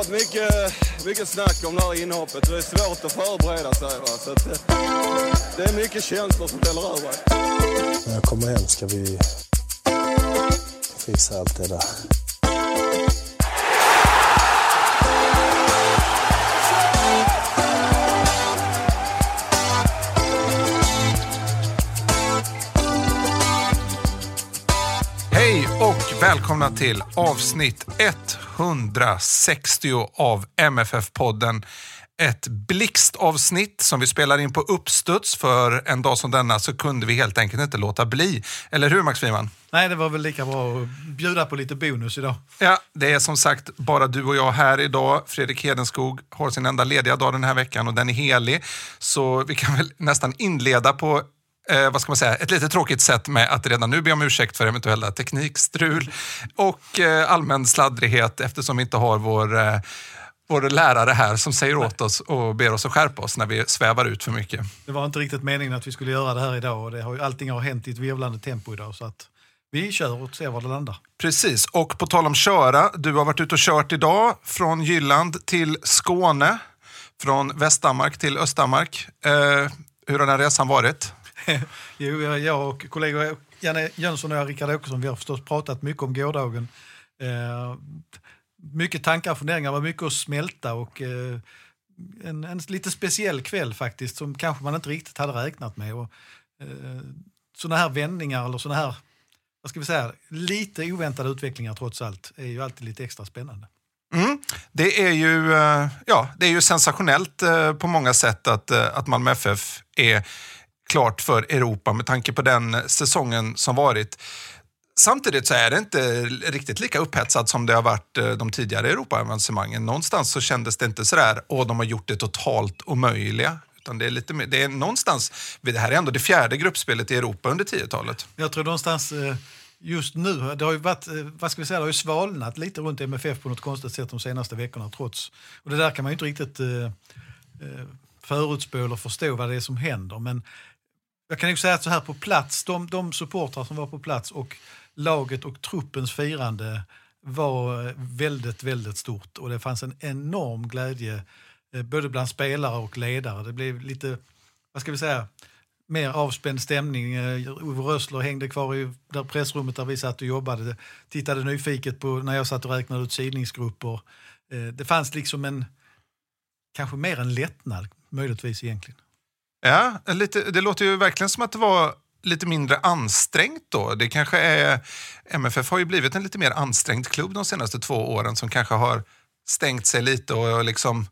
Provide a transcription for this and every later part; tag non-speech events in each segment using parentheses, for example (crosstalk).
Varit mycket, mycket snack om det här inhoppet. Det är svårt att förbereda sig. Va? Så att, eh, det är mycket känslor som väller över. När jag kommer hem ska vi fixa allt det där. Hej och välkomna till avsnitt 160 av MFF-podden. Ett blixtavsnitt som vi spelar in på uppstuds för en dag som denna så kunde vi helt enkelt inte låta bli. Eller hur Max Wiman? Nej, det var väl lika bra att bjuda på lite bonus idag. Ja, det är som sagt bara du och jag här idag. Fredrik Hedenskog har sin enda lediga dag den här veckan och den är helig. Så vi kan väl nästan inleda på eh, vad ska man säga, ett lite tråkigt sätt med att redan nu be om ursäkt för eventuella teknikstrul och eh, allmän sladdrighet eftersom vi inte har vår, eh, vår lärare här som säger åt oss och ber oss att skärpa oss när vi svävar ut för mycket. Det var inte riktigt meningen att vi skulle göra det här idag och det har ju, allting har hänt i ett virvlande tempo idag så att vi kör och ser var det landar. Precis, och på tal om köra, du har varit ute och kört idag från Jylland till Skåne, från Västdanmark till Östdanmark. Eh, hur har den resan varit? (laughs) jo, jag- och kollegor Janne Jönsson och jag, Rickard Åkesson, vi har förstås pratat mycket om gårdagen. Eh, mycket tankar och funderingar, var mycket att smälta och eh, en, en lite speciell kväll faktiskt som kanske man inte riktigt hade räknat med. Och, eh, sådana här vändningar eller sådana här, vad ska vi säga, lite oväntade utvecklingar trots allt är ju alltid lite extra spännande. Mm. Det, är ju, eh, ja, det är ju sensationellt eh, på många sätt att, eh, att Malmö FF är klart för Europa med tanke på den säsongen som varit. Samtidigt så är det inte riktigt lika upphetsat som det har varit eh, de tidigare Europa-avancemangen. Någonstans så kändes det inte sådär, åh de har gjort det totalt omöjliga. Utan det är, lite mer, det är någonstans, det här är ändå det fjärde gruppspelet i Europa under 10-talet. Jag tror någonstans eh, just nu, det har ju varit, eh, vad ska vi säga, det har ju svalnat lite runt MFF på något konstigt sätt de senaste veckorna trots. Och det där kan man ju inte riktigt eh, förutspå eller förstå vad det är som händer. Men jag kan ju säga att så här på plats, de, de supportrar som var på plats och laget och truppens firande var eh, väldigt, väldigt stort och det fanns en enorm glädje eh, både bland spelare och ledare. Det blev lite, vad ska vi säga, mer avspänd stämning. Eh, Ove Rössler hängde kvar i där pressrummet där vi satt och jobbade. Tittade nyfiket på när jag satt och räknade ut sidningsgrupper. Det fanns liksom en, kanske mer en lättnad möjligtvis egentligen. Ja, lite, det låter ju verkligen som att det var lite mindre ansträngt då. Det kanske är, MFF har ju blivit en lite mer ansträngd klubb de senaste två åren som kanske har stängt sig lite och liksom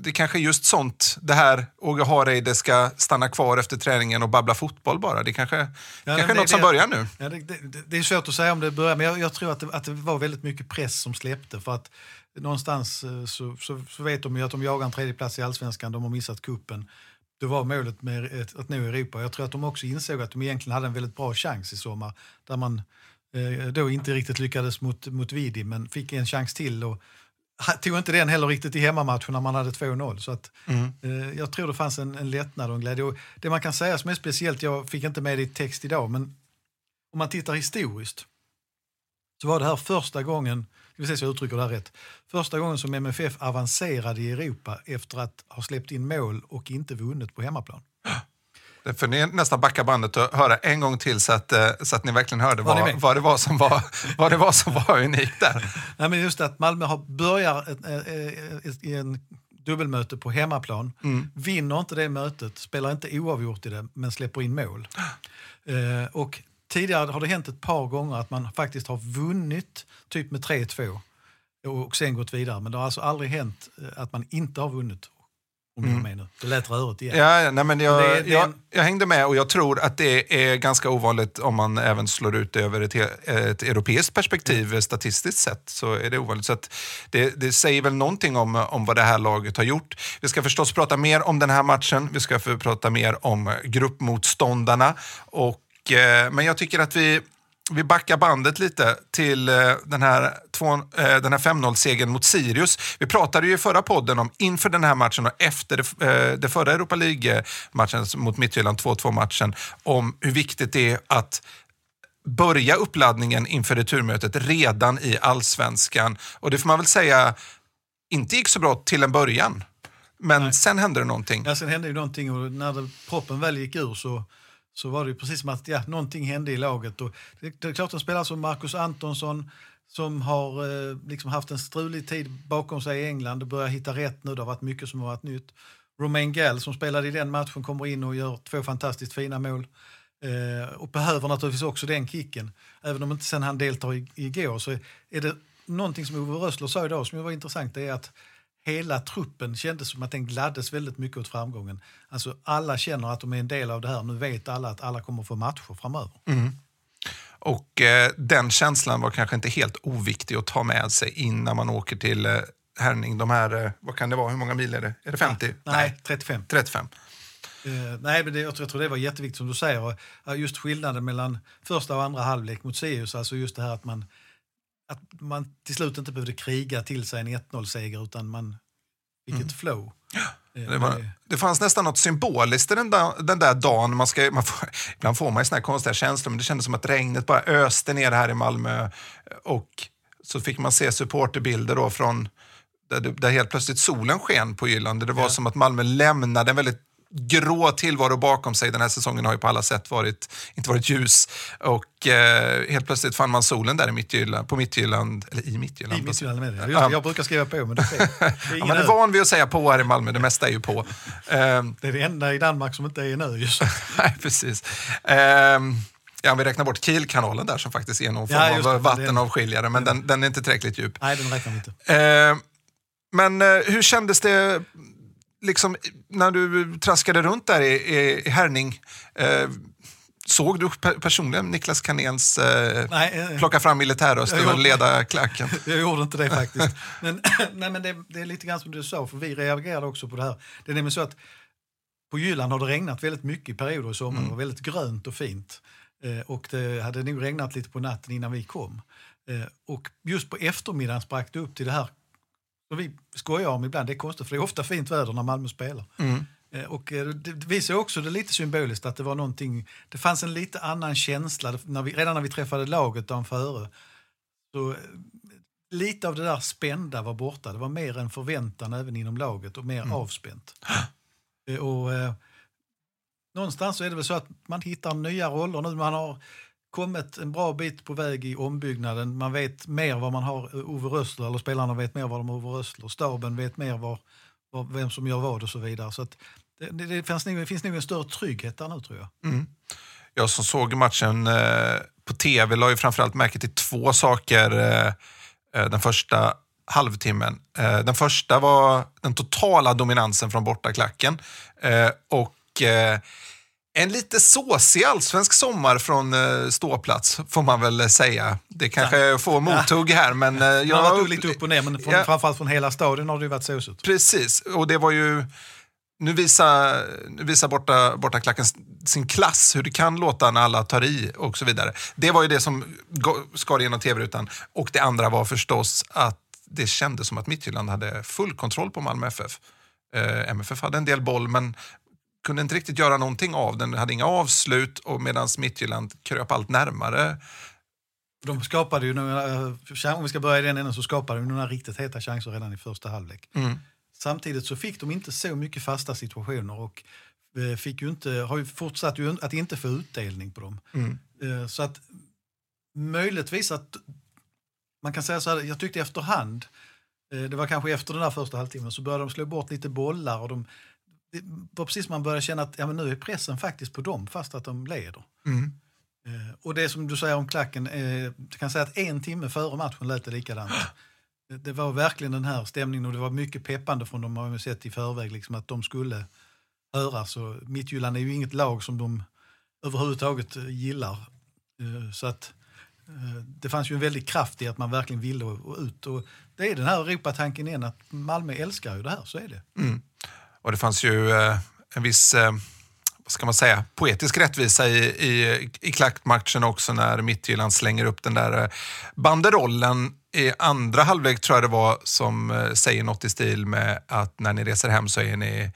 det kanske är just sånt, det här Åge Hareide ska stanna kvar efter träningen och babbla fotboll bara. Det kanske, kanske är det- något som det- börjar nu. Ja, det, det, det är svårt att säga om det börjar, men jag, jag tror att det, att det var väldigt mycket press som släppte. För att någonstans eh, så, så, så vet de ju att de jagar en tredje plats i allsvenskan, de har missat kuppen. Det var målet med ett, att nå Europa. Jag tror att de också insåg att de egentligen hade en väldigt bra chans i sommar. Där man eh, då inte riktigt lyckades mot, mot Vidi, men fick en chans till. Och tog inte den heller riktigt i hemmamatchen när man hade 2-0. Så att, eh, jag tror det fanns en, en lättnad och en glädje. Och det man kan säga som är speciellt, jag fick inte med det i text idag, men om man tittar historiskt så var det här första gången, ska vi se så jag uttrycker det här rätt, första gången som MFF avancerade i Europa efter att ha släppt in mål och inte vunnit på hemmaplan. Det får ni nästan backa bandet och höra en gång till så att, eh, så att ni verkligen hörde Var vad, vad, det var som var, vad det var som var unikt där. Nej, men just att Malmö har börjar ett, ett, i en dubbelmöte på hemmaplan, vinner inte det mötet, spelar inte oavgjort i det, men släpper in mål. Eh, och tidigare har det hänt ett par gånger att man faktiskt har vunnit typ med 3-2 och, sen gått vidare. Men det har alltså aldrig hänt eh, att man inte har vunnit Om är med nu. Det lät rörigt igen. Ja, nej, men jag, Det är- det jag, en- jag hängde med och jag tror att det är ganska ovanligt om man även slår ut det över ett, ett europeiskt perspektiv Mm. statistiskt sett. Så är det ovanligt. Så det, det säger väl någonting om, om vad det här laget har gjort. Vi ska förstås prata mer om den här matchen. Vi ska prata mer om gruppmotståndarna. Och, eh, men jag tycker att vi vi backar bandet lite till eh, den här, två- eh, den här 5-0-segern mot Sirius. Vi pratade ju i förra podden om inför den här matchen och efter det, det förra Europa League-matchen mot Midtjylland, 2-2-matchen, om hur viktigt det är att börja uppladdningen inför returmötet redan i allsvenskan. Och det får man väl säga inte gick så bra till en början. Men sen hände det någonting. Ja, sen hände ju någonting och när det, proppen väl gick ur så, så var det ju precis som att ja, någonting hände i laget. Och det, det är klart en spelare som Marcus Antonsson som har eh, liksom haft en strulig tid bakom sig i England och börjar hitta rätt nu. Det har varit mycket som har varit nytt. Romain Gall som spelade i den matchen kommer in och gör två fantastiskt fina mål. Eh, och behöver naturligtvis också den kicken. Även om inte sen han deltar i, igår så är det någonting som Ove Rössler sa idag som var intressant. Det är att hela truppen kändes som att den gladdes väldigt mycket åt framgången. Alltså alla känner att de är en del av det här. Nu vet alla att alla kommer få matcher framöver. Och eh, den känslan var kanske inte helt oviktig att ta med sig innan man åker till eh, Herning. De här, eh, vad kan det vara, hur många mil är det? Är det 50? Nej, 35. 35. Eh, nej, men det, jag, tror, jag tror det var jätteviktigt som du säger. Just skillnaden mellan första och andra halvlek mot Sirius. Alltså just det här att man, att man till slut inte behövde kriga till sig en 1-0-seger utan man fick ett flow. Eh, Det, var, det fanns nästan något symboliskt i den där, den där dagen. Man ska, man får, ibland får man ju såna här konstiga känslor, men det kändes som att regnet bara öste ner här i Malmö. Och så fick man se supporterbilder då från där, där helt plötsligt solen sken på Jylland. Det var Ja. som att Malmö lämnade en väldigt grå tillvaro bakom sig. Den här säsongen har ju på alla sätt varit, inte varit ljus. Och eh, helt plötsligt fann man solen där i Midtjylland, på Midtjylland, eller i Midtjylland. I Midtjylland med det. Just, Ja. det, Jag brukar skriva på men det är. (laughs) Det är, Ja, man är van vid att säga på här i Malmö, det mesta är ju på. Ehm, det är det enda i Danmark som inte är en ö just. (laughs) Nej, precis. Ehm, ja, vi räknar bort Kielkanalen där som faktiskt är någon form Ja, det, av men vattenavskiljare, men den, den är inte tillräckligt djup. Nej, den räknar vi inte. Ehm, men eh, hur kändes det liksom, när du traskade runt där i, i, Herning? Eh, såg du pe personligen Niklas Kanels eh, Nej, eh, plocka fram militärrösten och leda klacken? (laughs) Jag gjorde inte det (laughs) faktiskt. Men, (clears throat) nej, men det, det är lite grann som du sa, för vi reagerade också på det här. Det är nämligen så att på Jylland har det regnat väldigt mycket i perioder i sommar. Det var väldigt grönt och fint. Eh, och det hade nog regnat lite på natten innan vi kom. Eh, och just på eftermiddagen sprack det upp till det här som vi skojar om ibland. Det är konstigt för det är ofta fint väder när Malmö spelar. Eh, Och eh, det visar också det lite symboliskt att det var någonting, det fanns en lite annan känsla. När vi, redan när vi träffade laget dagen före så eh, lite av det där spända var borta. Det var mer en förväntan även inom laget och mer avspänt. Eh, Och, eh, någonstans så är det väl så att man hittar nya roller nu. Man har kommit en bra bit på väg i ombyggnaden. Man vet mer vad man har eh, Ove Rössler, eller spelarna vet mer vad de har Ove Rössler. Staben vet mer var, var, vem som gör vad och så vidare. Så att det, det, det, finns nog, det finns nog en större trygghet där nu tror jag. Mm. Jag som såg matchen eh, på tv la ju framförallt märke till två saker eh, eh, den första halvtimmen. Eh, den första var den totala dominansen från bortaklacken eh, och eh, en lite såsig allsvensk sommar från eh, ståplats får man väl säga. Det kanske får mothugg här men eh, Jag jag har varit upp- lite upp och ner, men från, Ja. framförallt från hela stadion har det ju varit såsigt. Precis, och det var ju... Nu visar, nu visar borta, borta klacken sin klass, hur det kan låta när alla tar i och så vidare. Det var ju det som skar igenom tv-rutan. Och det andra var förstås att det kändes som att Midtjylland hade full kontroll på Malmö FF. Eh, MFF hade en del boll men kunde inte riktigt göra någonting av den, hade inga avslut och medan Midtjylland kröp allt närmare. De skapade ju några, eh, om vi ska börja i den änden, så skapade de några riktigt heta chanser redan i första halvlek. Mm. Samtidigt så fick de inte så mycket fasta situationer och eh, fick ju inte, har ju fortsatt ju att inte få utdelning på dem. Mm. Eh, Så att möjligtvis att man kan säga så här, jag tyckte efterhand, det var kanske efter den där första halvtimmen, så började de slå bort lite bollar och de, det precis man började känna att ja, men nu är pressen faktiskt på dem fast att de leder. Mm. Eh, Och det som du säger om klacken, eh, kan säga att en timme före matchen lät det likadant. det var verkligen den här stämningen och det var mycket peppande från dem har vi sett i förväg liksom, att de skulle höras. Midtjylland är ju inget lag som de överhuvudtaget eh, gillar. Eh, så att det fanns ju en väldig kraft i att man verkligen ville ut. Och det är den här Europatanken igen, att Malmö älskar ju det här, så är det. Mm. Och det fanns ju en viss vad ska man säga, poetisk rättvisa i, i, i klackmatchen också när Midtjylland slänger upp den där banderollen i andra halvlek tror jag det var som säger något i stil med att när ni reser hem så är ni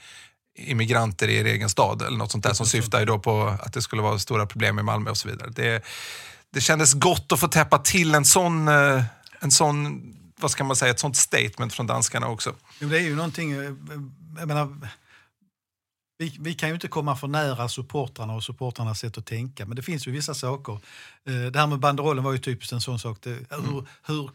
immigranter i er egen stad eller något sånt där som syftar ju då på att det skulle vara stora problem i Malmö och så vidare. Det, det kändes gott att få täppa till en sån, eh, en sån, vad ska man säga, ett sånt statement från danskarna också. det är ju någonting, eh, jag menar, vi, vi, kan ju inte komma för nära supportrarna och supportrarnas sätt att tänka, men det finns ju vissa saker. Eh, det här med banderollen var ju typiskt en sån sak. Det, mm. hur, hur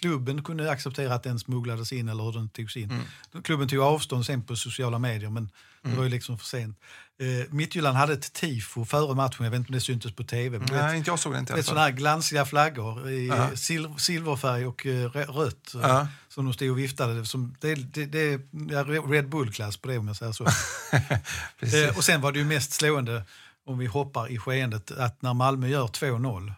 klubben kunde acceptera att den smugglades in eller hur den togs in. Mm. Klubben tog avstånd sen på sociala medier men det mm. var ju liksom för sent. Eh, Midtjylland hade ett tifo före matchen, jag vet inte om det syntes på tv. Men Nej, inte jag såg det inte. Ett sådana här glansiga flaggor i uh -huh. sil silverfärg och uh, rött uh eh, -huh. som de stod och viftade. Som, det, det, det är Red Bull-klass på det om jag säger så. (laughs) eh, och sen var det ju mest slående om vi hoppar i skeendet att när Malmö gör 2-0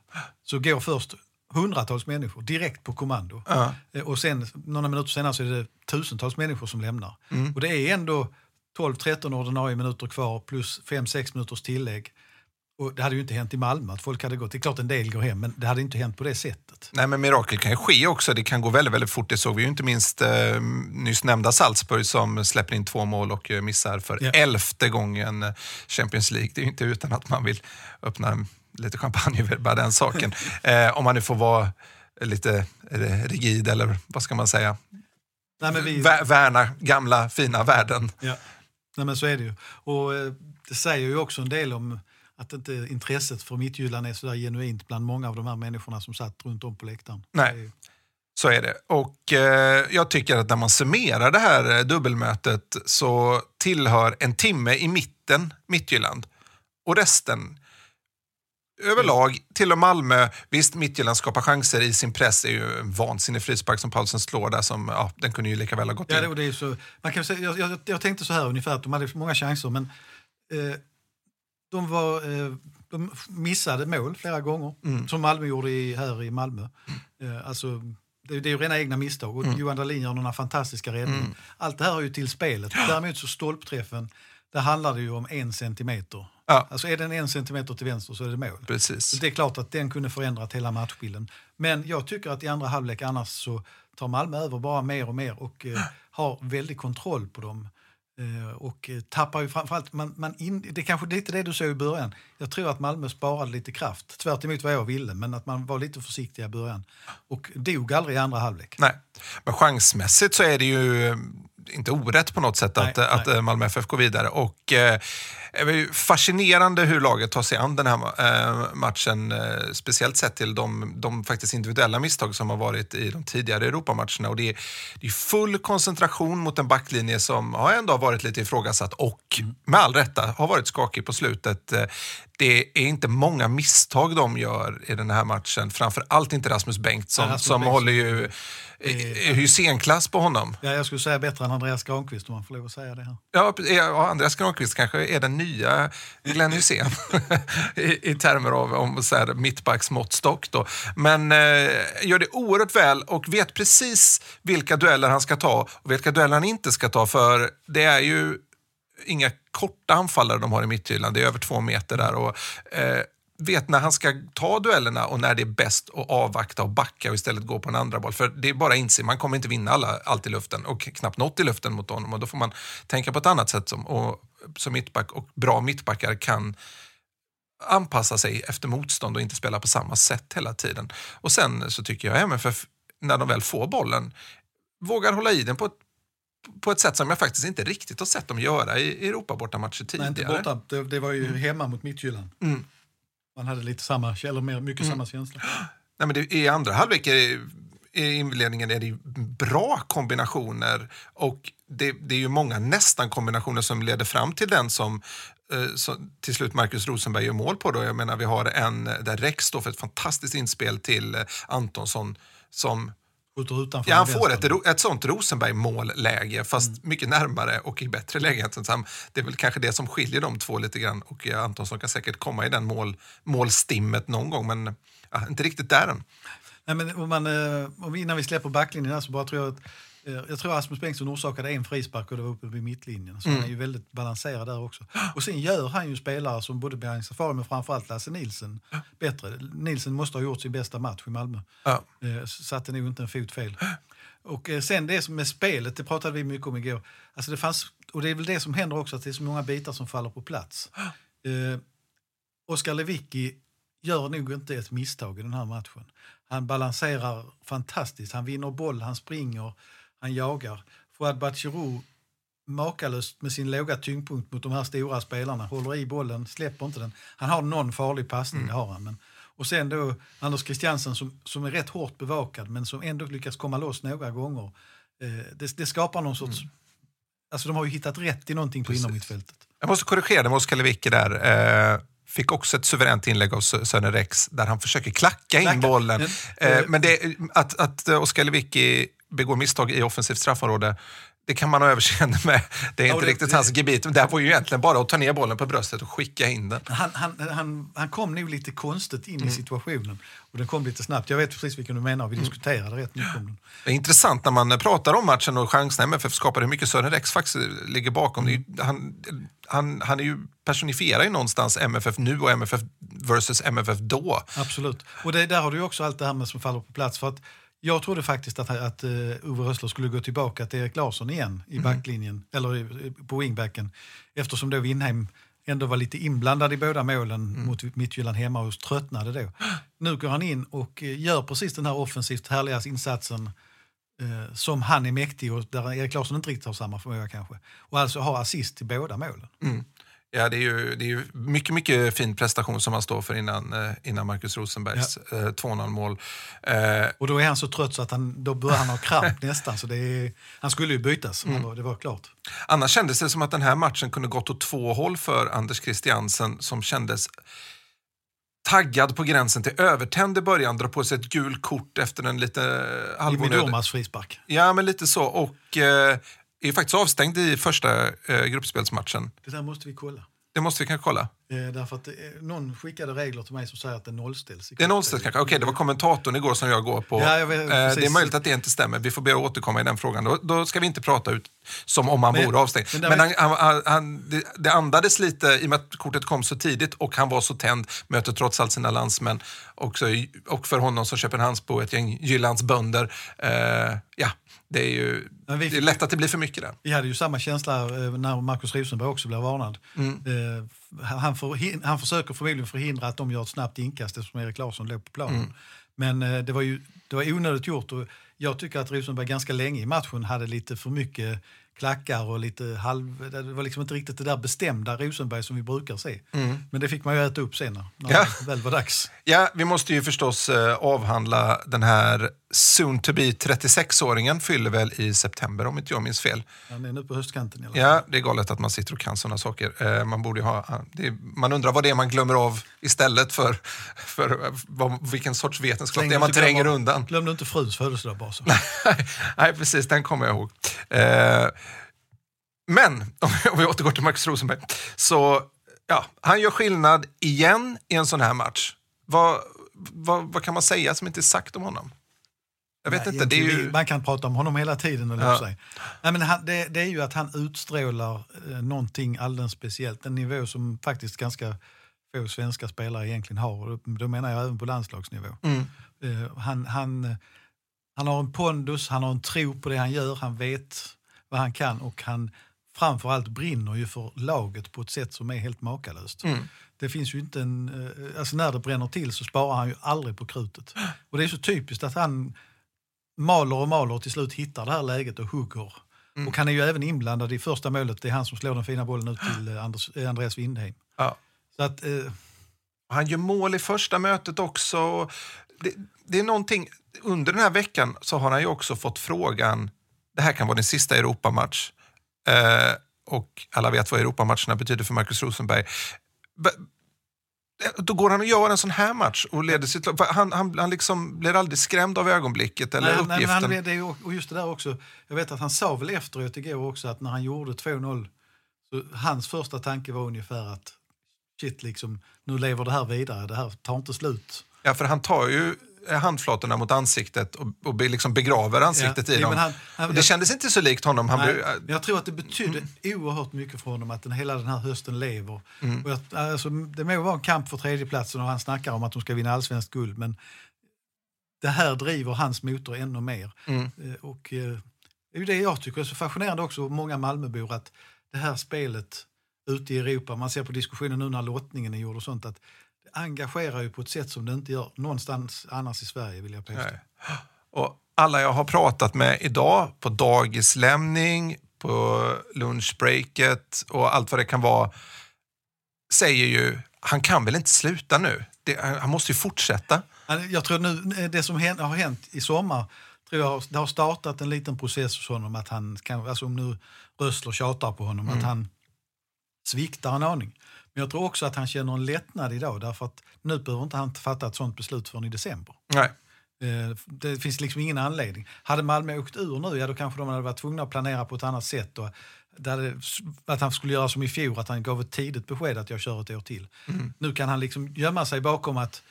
så går först hundratals människor direkt på kommando. Ja. Eh, och sen några minuter senare så är det tusentals människor som lämnar. Mm. Och det är ändå 12-13 ordinarie minuter kvar plus 5-6 minuters tillägg. Och det hade ju inte hänt i Malmö att folk hade gått. Det är klart en del går hem, men det hade inte hänt på det sättet. Nej, men mirakel kan ju ske också. Det kan gå väldigt, väldigt fort. Det såg vi ju inte minst eh, nyss nämnda Salzburg som släpper in två mål och eh, missar för ja. elfte gången Champions League. Det är ju inte utan att man vill öppna lite champagne över bara den saken. (laughs) Eh, om man nu får vara lite rigid eller vad ska man säga? Nej, men vi... Värna gamla fina värden. Ja. Nej, men så är det ju. Och eh, det säger ju också en del om att inte intresset för Midtjylland är så där genuint bland många av de här människorna som satt runt om på läktaren. Nej. Så är det. Och eh, jag tycker att när man summerar det här eh, dubbelmötet så tillhör en timme i mitten Midtjylland och resten överlag, till och Malmö, visst Midtjylland skapar chanser i sin press. Det är ju en vansinnig frispark som Paulsen slår där som, ja, den kunde ju lika väl ha gått ja, in. Det, är så, man kan säga, jag, jag, jag, tänkte så här ungefär, att de hade många chanser men eh, de, var, eh, de missade mål flera gånger, mm. som Malmö gjorde i, här i Malmö. Mm. Eh, alltså, det, det är ju rena egna misstag och mm. Johan Dahlin gör några fantastiska räddningar. Mm. Allt det här är ju till spelet. Däremot så stolpträffen, där handlar det ju om en centimeter Ja. Alltså är den en centimeter till vänster så är det mål. Precis. Så det är klart att den kunde förändrat hela matchbilden. Men jag tycker att i andra halvlek annars så tar Malmö över bara mer och mer och eh, (clears throat) har väldigt kontroll på dem. Eh, och eh, tappar ju framförallt, man, man in, det är kanske lite det du såg i början. Jag tror att Malmö sparade lite kraft, tvärt emot vad jag ville, men att man var lite försiktig i början. Och dog aldrig i andra halvlek. Nej, men chansmässigt så är det ju inte orätt på något sätt nej, att, nej. att eh, Malmö FF går vidare. Och, eh, är fascinerande hur laget tar sig an den här eh, matchen. Eh, speciellt sett till de, de faktiskt individuella misstag som har varit i de tidigare Europamatcherna. Och det, är, det är full koncentration mot en backlinje som har ändå varit lite ifrågasatt och mm. med all rätta har varit skakig på slutet. Eh, det är inte många misstag de gör i den här matchen. Framför allt inte Rasmus Bengtsson ja, Rasmus som Bengtsson. håller ju är Hysén-klass på honom. Ja, jag skulle säga bättre än Andreas Granqvist om man får lov att säga det här. Ja, ja Andreas Granqvist kanske är den nya nya Glenn Hysén (laughs) I, i termer av om så här, mittbacksmåttstock. Då. Men eh, gör det oerhört väl och vet precis vilka dueller han ska ta och vilka dueller han inte ska ta. För det är ju inga korta anfallare de har i mitthyllan, Det är över två meter där. Och, eh, vet när han ska ta duellerna och när det är bäst att avvakta och backa och istället gå på en andra boll. För det är bara att inse, man kommer inte vinna alla, allt i luften och knappt något i luften mot honom och då får man tänka på ett annat sätt som, och, som mittback och bra mittbackar kan anpassa sig efter motstånd och inte spela på samma sätt hela tiden. Och sen så tycker jag MFF, när de väl får bollen, vågar hålla i den på ett på ett sätt som jag faktiskt inte riktigt har sett dem göra i Europa-bortamatcher tidigare. Nej, inte borta. Det, det var ju mm. hemma mot Midtjylland. Mm. Man hade lite samma, eller mer, mycket mm. samma känsla. (gasps) Nej, men det, I andra halvlek i inledningen är det bra kombinationer och det, det, är ju många nästan-kombinationer som leder fram till den som eh, så, till slut Marcus Rosenberg gör mål på. Då. Jag menar, vi har en där Rex står för ett fantastiskt inspel till eh, Antonsson som skjuter utanför. Ja, han får ett, ett sånt Rosenberg-målläge, fast Mm. mycket närmare och i bättre läge. Det är väl kanske det som skiljer de två lite grann. Och eh, Antonsson kan säkert komma i den mål, målstimmet någon gång, men ja, inte riktigt där än. Nej, men om man, eh, om vi, innan vi släpper backlinjen här så bara tror jag att jag tror Asmus Bengtsson orsakade en frispark och det var uppe vid mittlinjen. Så han är ju väldigt balanserad där också. Och sen gör han ju spelare som både Björn Safari men framförallt Lasse Nilsen bättre. Nilsen måste ha gjort sin bästa match i Malmö. Ja. Eh, satte nog inte en fot fel. Och eh, sen det som med spelet, det pratade vi mycket om igår. Alltså det fanns, och det är väl det som händer också, att det är så många bitar som faller på plats. Eh, Oskar Lewicki gör nog inte ett misstag i den här matchen. Han balanserar fantastiskt. Han vinner boll, han springer, han jagar. Fouad Batshirou makalöst med sin låga tyngdpunkt mot de här stora spelarna. Håller i bollen, släpper inte den. Han har någon farlig passning, det har han. Men, och sen då Anders Christiansen som, som är rätt hårt bevakad men som ändå lyckas komma loss några gånger. Eh, det, det skapar någon sorts... Alltså de har ju hittat rätt i någonting på innermittfältet. Jag måste korrigera med Oskar Lewicki där. Eh, fick också ett suveränt inlägg av Sö- Sören Rex där han försöker klacka in Klacka. bollen. Men, Eh, eh, men det, att, att eh, Oskar Lewicki begår misstag i offensivt straffområde det kan man ha överseende med. Det är Ja, inte det- riktigt hans gebit. Men det här var ju egentligen bara att ta ner bollen på bröstet och skicka in den. Han, han, han, han kom nog lite konstigt in i situationen och den kom lite snabbt. Jag vet precis vilken du menar, vi diskuterade rätt mycket om den. Det är intressant när man pratar om matchen och chanserna MFF skapar, hur mycket Sören Rex faktiskt ligger bakom. Är ju- Han, han, han är ju personifierar ju någonstans MFF nu och MFF versus MFF då. Absolut. Och det, där har du också allt det här med som faller på plats. För att jag trodde faktiskt att, att uh, Ove Rössler skulle gå tillbaka till Erik Larsson igen i backlinjen, eller i- på wingbacken. Eftersom då Windheim ändå var lite inblandad i båda målen mot Midtjylland hemma och tröttnade då. Nu går han in och eh, gör precis den här offensivt härliga insatsen eh, som han är mäktig och där Erik Larsson inte riktigt har samma förmåga kanske. Och alltså har assist till båda målen. Ja, det är ju, det är ju mycket, mycket fin prestation som han står för innan, eh, innan Marcus Rosenbergs eh, 2-0-mål. Eh, Och då är han så trött så att han, då börjar han ha kramp (laughs) nästan. Så det är, han skulle ju bytas, Mm. det, var, det var klart. annars kändes det som att den här matchen kunde gått åt två håll för Anders Christiansen som kändes taggad på gränsen till övertänd i början, drar på sig ett gult kort efter en lite Jimmy halvonödig... Durmaz frispark. Ja, men lite så. Och eh, är faktiskt avstängd i första eh, gruppspelsmatchen. Det där måste vi kolla. Det måste vi kanske kolla. Eh, därför att är- någon skickade regler till mig som säger att det nollställs. Det är nollställt kanske? Okej, det var kommentatorn igår som jag går på. Ja, jag vet, Eh, det är möjligt att det inte stämmer. Vi får be att återkomma i den frågan. Då, då ska vi inte prata ut som om han Men- vore avstängd. men Men, vet- han, han, han, det, det andades lite i och med att kortet kom så tidigt och han var så tänd, möter trots allt sina landsmän. Också, och för honom som Köpenhamnsbo, ett gäng Jyllands bönder. Eh, ja, det är ju Men vi det är lätt att det blir för mycket där. Vi hade ju samma känsla eh, när Markus Rosenberg också blev varnad. Mm. Eh, han, förhin- han försöker förmodligen förhindra att de gör ett snabbt inkast eftersom Erik Larsson låg på planen. Mm. Men eh, det var ju det var onödigt gjort och jag tycker att Rosenberg ganska länge i matchen hade lite för mycket klackar och lite halv... Det var liksom inte riktigt det där bestämda Rosenberg som vi brukar se. Men det fick man ju äta upp sen när Mm. Ja. det väl var dags. Ja, vi måste ju förstås avhandla den här soon to be 36-åringen fyller väl i september om inte jag minns fel. Han är nu på höstkanten i alla fall. Ja, det är galet att man sitter och kan sådana saker. Eh, man, borde ha, det är, man undrar vad det är man glömmer av istället för, för eh, vad, vilken sorts vetenskap det är man tränger glömma- undan. Glöm du inte fruns födelsedag bara så. (laughs) Nej, precis, den kommer jag ihåg. Eh, men, (laughs) om vi- om vi återgår till Marcus Rosenberg, så ja, han gör skillnad igen i en sån här match. Vad, vad, vad kan man säga som inte är sagt om honom? Jag vet inte, det är ju... Man kan prata om honom hela tiden. Eller Ja. sig. Nej, men han, det, det är ju att han utstrålar eh, någonting alldeles speciellt. En nivå som faktiskt ganska få svenska spelare egentligen har. Och då- då menar jag även på landslagsnivå. Mm. Eh, han, han, han har en pondus, han har en tro på det han gör, han vet vad han kan och han framförallt brinner ju för laget på ett sätt som är helt makalöst. Mm. Det finns ju inte en, eh, alltså när det bränner till så sparar han ju aldrig på krutet. Och det är så typiskt att han maler och maler och till slut hittar det här läget och hugger. Mm. Och han är ju även inblandad i första målet, det är han som slår den fina bollen ut till eh, Anders, eh, Andreas Windheim. Ja. Så att, eh, Han gör mål i första mötet också. Det, det är någonting, under den här veckan så har han ju också fått frågan, det här kan vara din sista Europamatch. Eh, och alla vet vad Europamatcherna betyder för Marcus Rosenberg. Va- då går han och gör en sån här match och leder sitt. Han, han, han liksom blir aldrig skrämd av ögonblicket eller nej, uppgiften. Nej, han, det är, ju- och just det där också. Jag vet att han sa väl efteråt igår också att när han gjorde 2-0 så hans första tanke var ungefär att shit liksom, nu lever det här vidare, det här tar inte slut. Ja, för han tar ju handflatorna mot ansiktet och, och be- liksom begraver ansiktet Ja, i ja, dem. han- han- det kändes inte så likt honom. Han Nej, blev, men jag tror att det betydde Mm. oerhört mycket för honom att den, hela den här hösten lever. Och jag, alltså, det må vara en kamp för tredjeplatsen och han snackar om att de ska vinna allsvenskt guld men det här driver hans motor ännu mer. Mm. Eh, Och, eh, det är det jag tycker är så fascinerande också, många Malmöbor, att det här spelet ute i Europa, man ser på diskussionen nu när lottningen är gjord och sånt, att engagerar ju på ett sätt som det inte gör någonstans annars i Sverige vill jag påstå. Nej. Och alla jag har pratat med idag på dagislämning, på lunchbreaket och allt vad det kan vara säger ju han kan väl inte sluta nu? Det, han måste ju fortsätta. Jag tror nu, det som har hänt i sommar, tror jag, det har startat en liten process hos honom att han kan, alltså om nu Rössler tjatar på honom, att han sviktar en aning. Men jag tror också att han känner en lättnad idag därför att nu behöver inte han fatta ett sånt beslut förrän i december. Nej. Eh, Det finns liksom ingen anledning. Hade Malmö åkt ur nu, ja då kanske de hade varit tvungna att planera på ett annat sätt. Och hade, att han skulle göra som i fjol, att han gav ett tidigt besked att jag kör ett år till. Nu kan han liksom gömma sig bakom att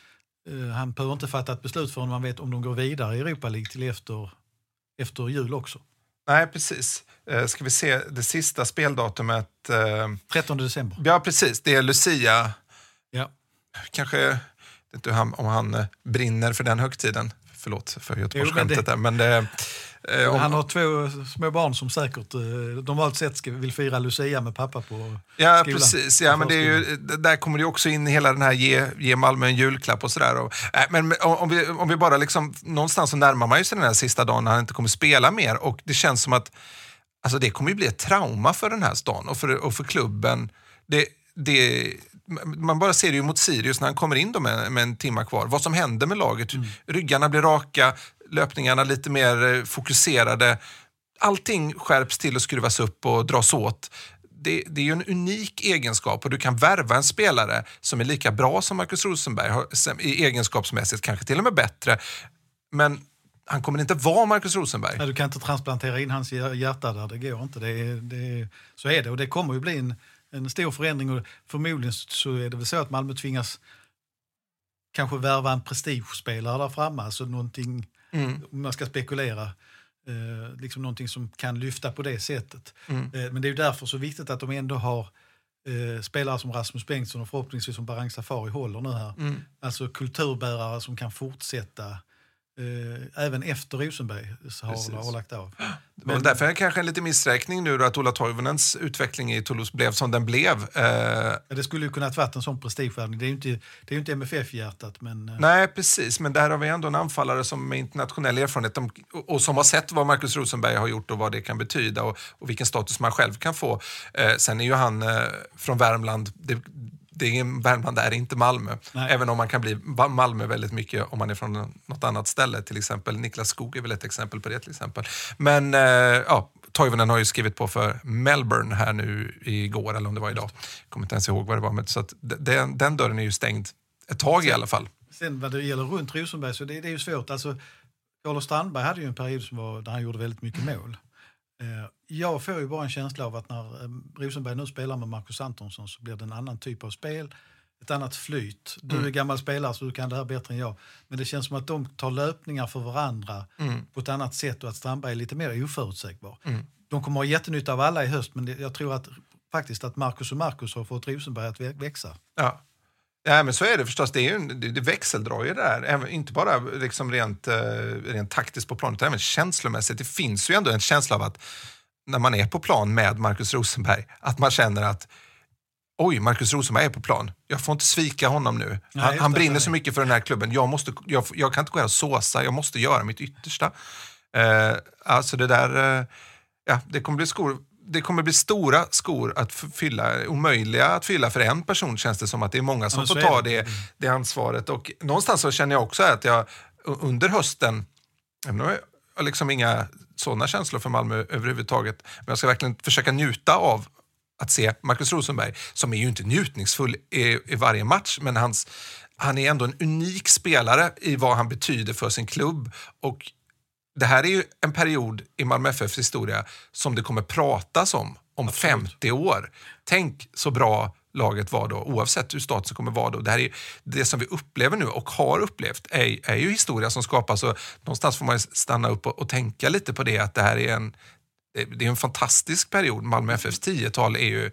eh, han behöver inte fatta ett beslut förrän man vet om de går vidare i Europa League till efter, efter jul också. Nej, precis. Eh, ska vi se det sista speldatumet? Eh, 13 december. ja, precis. Det är Lucia. Ja. Kanske, inte om han eh, brinner för den högtiden. Förlåt för Göteborgsskämtet där. Men det, eh, om, Han har två små barn som säkert eh, normalt sett ska, vill fira Lucia med pappa på Ja, skolan. precis. Ja, men det är ju, där kommer det också in hela den här ge, ge Malmö en julklapp och sådär. Och, äh, men om, om vi, om vi bara liksom, någonstans så närmar man ju sig den här sista dagen när han inte kommer spela mer och det känns som att alltså det kommer ju bli ett trauma för den här stan och för, och för klubben. Det, det, man bara ser det ju mot Sirius när han kommer in med, med en timma kvar. Vad som händer med laget. Ryggarna blir raka, löpningarna lite mer eh, fokuserade. Allting skärps till och skruvas upp och dras åt. Det, det är ju en unik egenskap och du kan värva en spelare som är lika bra som Marcus Rosenberg, i egenskapsmässigt kanske till och med bättre. Men han kommer inte vara Marcus Rosenberg. Nej, du kan inte transplantera in hans hjär- hjärta där, det går inte. Det det så är det och det kommer ju bli en, en stor förändring och förmodligen så är det väl så att Malmö tvingas kanske värva en prestigespelare där framme, alltså någonting, Mm. om man ska spekulera, eh, liksom någonting som kan lyfta på det sättet. Mm. Eh, men det är ju därför så viktigt att de ändå har eh, spelare som Rasmus Bengtsson och förhoppningsvis som Barang Safari håller nu här. Mm. Alltså kulturbärare som kan fortsätta eh, även efter Rosenberg har, Precis. har lagt av. Väl därför är det kanske en lite missräkning nu då att Ola Toivonens utveckling i Toulouse blev som den blev. Eh, det skulle ju kunnat varit en sån prestigevärvning. Det är ju inte, det är ju inte MFF-hjärtat men eh, Nej, precis. Men där har vi ändå en anfallare som med internationell erfarenhet de, och, som har sett vad Marcus Rosenberg har gjort och vad det kan betyda och, och vilken status man själv kan få. Eh, sen är ju han eh, från Värmland. Det, det är, Värmland är inte Malmö. Nej. Även om man kan bli Malmö väldigt mycket om man är från något annat ställe. Till exempel Niklas Skog är väl ett exempel på det. till exempel. Men eh, ja, Toivonen har ju skrivit på för Melbourne här nu igår, eller om det var idag. Jag kommer inte ens ihåg vad det var. Men, så den, den dörren är ju stängd ett tag i alla fall. sen vad det gäller runt Rosenberg så det, det är ju svårt. Alltså, Carlos Strandberg hade ju en period som var, där han gjorde väldigt mycket mål. Eh, jag får ju bara en känsla av att när eh, Rosenberg nu spelar med Marcus Antonsson så blir det en annan typ av spel, ett annat flyt. Du är gammal spelare så du kan det här bättre än jag. Men det känns som att de tar löpningar för varandra på ett annat sätt och att Strandberg är lite mer oförutsägbar. De kommer ha jättenytta av alla i höst men jag tror att faktiskt att Marcus och Marcus har fått Rosenberg att vä- växa. Ja. Ja, men så är det förstås. Det, är ju, en- det, växeldrar ju det där. Även, inte bara liksom rent, eh, rent taktiskt på planet, utan även känslomässigt. Det finns ju ändå en känsla av att när man är på plan med Marcus Rosenberg, att man känner att oj, Marcus Rosenberg är på plan. Jag får inte svika honom nu. Nej, Han, brinner nej. så mycket för den här klubben. Jag, måste, jag, jag kan inte gå här och såsa, jag måste göra mitt yttersta. Eh, alltså det där, eh, ja, det kommer bli skor. Det kommer bli stora skor att fylla, omöjliga att fylla för en person känns det som att det är många som så får ta det. det, ansvaret. Och någonstans så känner jag också att jag under hösten, även om jag har liksom inga sådana känslor för Malmö överhuvudtaget, men jag ska verkligen försöka njuta av att se Marcus Rosenberg, som är ju inte njutningsfull i, i varje match, men hans, han är ändå en unik spelare i vad han betyder för sin klubb. Och det här är ju en period i Malmö FFs historia som det kommer pratas om om Absolut. 50 år. Tänk så bra laget var då, oavsett hur statusen kommer vara då. Det, här är, det som vi upplever nu och har upplevt är, är ju historia som skapas och någonstans får man stanna upp och, och tänka lite på det att det här är en, det är en fantastisk period. Malmö FFs 10-tal är ju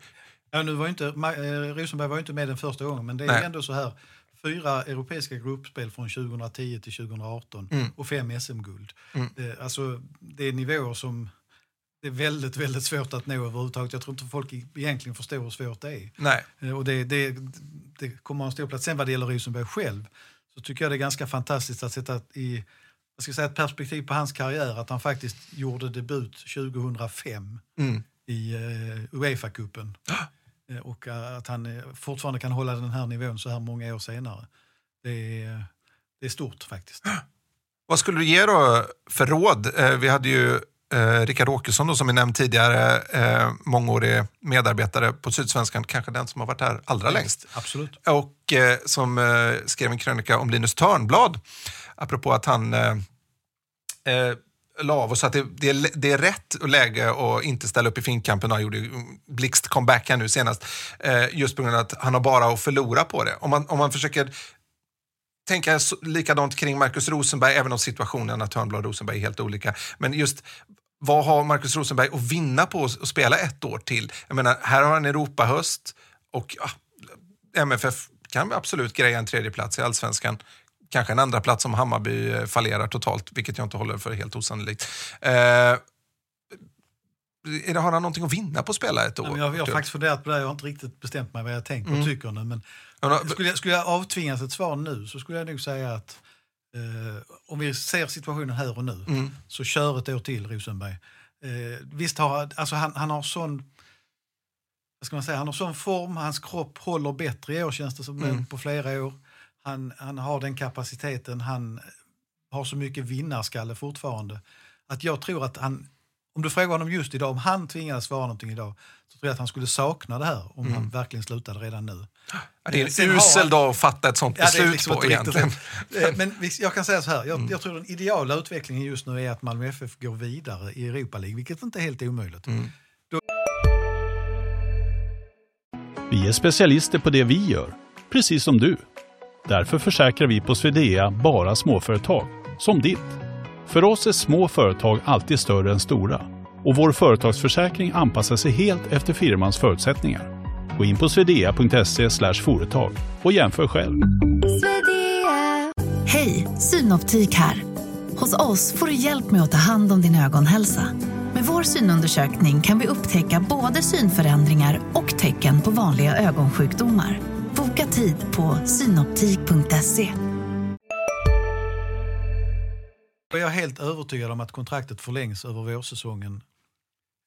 Ja, nu var inte, eh, Rosenberg var inte med den första gången, men det är Nej. ändå så här. Fyra europeiska gruppspel från 2010 till 2018 Mm. och fem SM-guld. Mm. Eh, alltså, det är nivåer som det är väldigt, väldigt svårt att nå överhuvudtaget. Jag tror inte folk egentligen förstår hur svårt det är. Nej. Eh, Och det, det, det kommer en stor plats. Sen vad det gäller Rosenberg själv så tycker jag det är ganska fantastiskt att sätta i jag ska säga ett perspektiv på hans karriär att han faktiskt gjorde debut 2005 Mm. i uh, Uefa-cupen. (gasps) Eh, Och att han fortfarande kan hålla den här nivån så här många år senare. Det är, det är stort faktiskt. (gasps) Vad skulle du ge då för råd? Vi hade ju eh, Rickard Åkesson då, som vi nämnt tidigare, eh, mångårig medarbetare på Sydsvenskan, kanske den som har varit här allra längst. Absolut. Och eh, som eh, skrev en krönika om Linus Törnblad, apropå att han eh, eh, la av sa att det, det, är, det är rätt läge att inte ställa upp i finkampen. Han gjorde blixt comeback här nu senast. Eh, just på grund av att han har bara att förlora på det. Om man, om man försöker tänka likadant kring Marcus Rosenberg, även om situationerna Törnblad och Rosenberg är helt olika. Men just vad har Marcus Rosenberg att vinna på att spela ett år till? Jag menar, här har han Europahöst och ja, MFF kan absolut greja en tredje plats i allsvenskan. Kanske en andra plats om Hammarby eh, fallerar totalt, vilket jag inte håller för helt osannolikt. Eh, är det, har han någonting att vinna på att spela ett år? Men Jag, jag har faktiskt funderat på det, jag har inte riktigt bestämt mig vad jag tänker och tycker nu. Men Men, skulle jag, skulle jag avtvingas ett svar nu så skulle jag nog säga att eh, om vi ser situationen här och nu Mm. så kör ett år till Rosenberg. Eh, visst har alltså han, han har sån vad ska man säga, han har sån form, hans kropp håller bättre i år känns det som Mm. på flera år. Han, han har den kapaciteten, han har så mycket vinnarskalle fortfarande. Att jag tror att han, om du frågar honom just idag, om han tvingades svara någonting idag, så tror jag att han skulle sakna det här om han verkligen slutade redan nu. Ja, det är Sen en har usel dag att fatta ett sånt Ja, det är beslut liksom på riktigt egentligen. Eh, Men (laughs) jag kan säga så här, jag, jag tror den ideala utvecklingen just nu är att Malmö FF går vidare i Europa League, vilket inte är helt omöjligt. Vi är specialister på det vi gör, precis som du. Därför försäkrar vi på Swedea bara småföretag, som ditt. För oss är små företag alltid större än stora och vår företagsförsäkring anpassar sig helt efter firmans förutsättningar. Gå in på swedea.se företag och jämför själv. Hej, Synoptik här. Hos oss får du hjälp med att ta hand om din ögonhälsa. Med vår synundersökning kan vi upptäcka både synförändringar och tecken på vanliga ögonsjukdomar. Boka tid på synoptik.se. Jag är helt övertygad om att kontraktet förlängs över vårsäsongen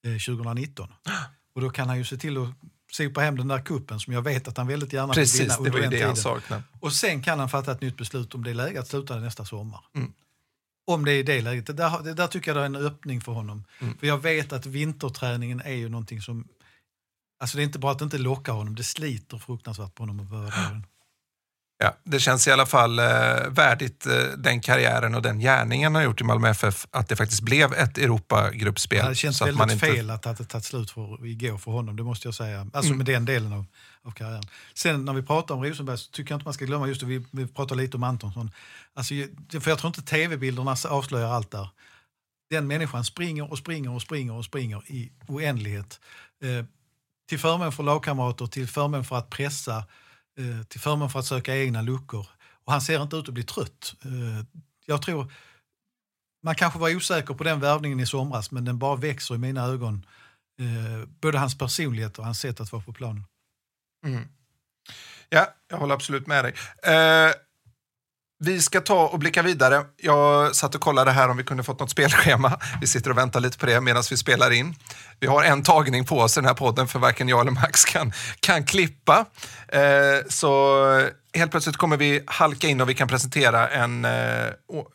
eh, 2019. (gasps) Och då kan han ju se till att sopa hem den där kuppen som jag vet att han väldigt gärna vill Precis, vinna det var ju den det han tiden. saknade. Och sen kan han fatta ett nytt beslut om det är läge att sluta nästa sommar. Mm. Om det är det läget. Det där, det där tycker jag det är en öppning för honom. Mm. För jag vet att vinterträningen är ju någonting som... Alltså det är inte bara att det inte lockar honom, det sliter fruktansvärt på honom att den. Ja, det känns i alla fall eh, värdigt eh, den karriären och den gärningen han har gjort i Malmö FF att det faktiskt blev ett Europagruppspel. Det känts så att väldigt man inte- fel att det hade tagit slut för, igår för honom, det måste jag säga. Alltså Mm. med den delen av, av karriären. Sen när vi pratar om Rosenberg så tycker jag inte man ska glömma, just det, vi, vi pratar lite om Antonsson. Alltså, för jag tror inte tv-bilderna avslöjar allt där. Den människan springer och springer och springer och springer i oändlighet. Eh, till förmån för lagkamrater, till förmån för att pressa, Eh, till förmån för att söka egna luckor. Och han ser inte ut att bli trött. Eh, jag tror man kanske var osäker på den värvningen i somras men den bara växer i mina ögon. Eh, både hans personlighet och hans sätt att vara på planen. Mm. Ja, jag håller absolut med dig. Eh, vi ska ta och blicka vidare. Jag satt och kollade här om vi kunde fått något spelschema. Vi sitter och väntar lite på det medan vi spelar in. Vi har en tagning på oss i den här podden för varken jag eller Max kan, kan klippa. Eh, så helt plötsligt kommer vi halka in och vi kan presentera en, eh,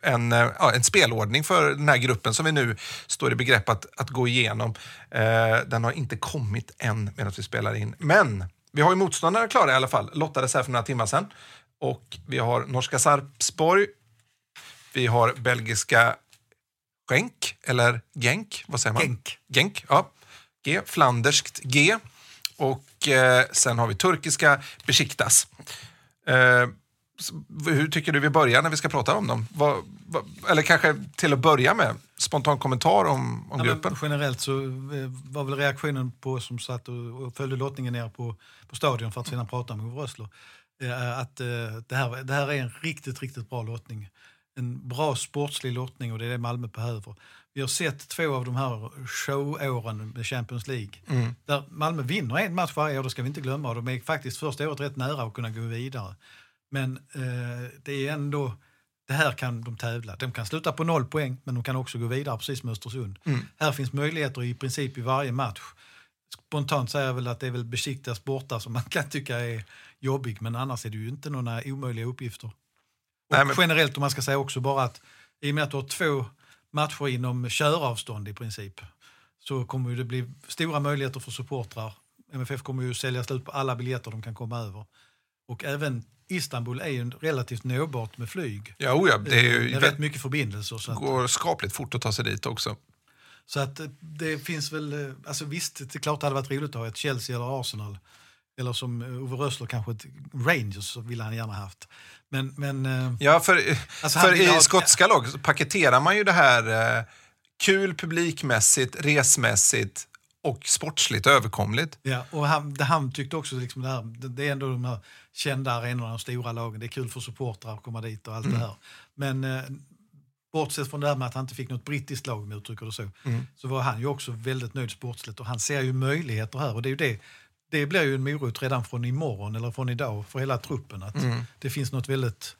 en, eh, en spelordning för den här gruppen som vi nu står i begrepp att, att gå igenom. Eh, den har inte kommit än medan vi spelar in. Men vi har ju motståndare klara i alla fall. Lottades här för några timmar sedan. Och vi har norska Sarpsborg. Vi har belgiska Genk, eller Genk, vad säger man? Genk. Genk, ja. G, flanderskt G. Och eh, sen har vi turkiska Besiktas. Eh, hur tycker du vi börjar när vi ska prata om dem? Vad, vad, eller kanske till att börja med, spontan kommentar om, om ja, gruppen? Generellt så eh, var väl reaktionen på oss som satt och, och följde lottningen ner på, på stadion för att sedan prata med Ove Rössler att eh, det, här, det här är en riktigt, riktigt bra lottning. En bra sportslig lottning och det är det Malmö behöver. Vi har sett två av de här showåren med Champions League. Mm. Där Malmö vinner en match varje år, det ska vi inte glömma. De är faktiskt första året rätt nära att kunna gå vidare. Men eh, det är ändå, det här kan de tävla. De kan sluta på noll poäng, men de kan också gå vidare precis med Östersund. Mm. Här finns möjligheter i princip i varje match. Spontant säger jag väl att det är väl besiktas borta som man kan tycka är jobbig, men annars är det ju inte några omöjliga uppgifter. Och Nej, men... Generellt om man ska säga också bara att i och med att du har två matcher inom köravstånd i princip så kommer det bli stora möjligheter för supportrar. MFF kommer ju sälja slut på alla biljetter de kan komma över. Och även Istanbul är ju relativt nåbart med flyg. Ja, oja, det är ju med rätt mycket förbindelser. Så går skapligt fort att ta sig dit också. Så att det finns väl, alltså visst, det är klart det hade varit roligt att ha ett Chelsea eller Arsenal. Eller som Ove Rössler kanske ett Rangers ville han gärna haft. Men, men, eh, ja, för, alltså för i ha, skotska lag paketerar man ju det här eh, kul publikmässigt, resmässigt och sportsligt överkomligt. Ja, och han, det, han tyckte också liksom det här, det, det är ändå de här kända arenorna, de stora lagen. Det är kul för supportrar att komma dit och allt mm. det här. Men eh, bortsett från det här med att han inte fick något brittiskt lag, om jag uttrycker det så, mm. så var han ju också väldigt nöjd sportsligt och han ser ju möjligheter här och det är ju det det blir ju en morot redan från imorgon eller från idag för hela truppen. Att mm. Det finns något väldigt,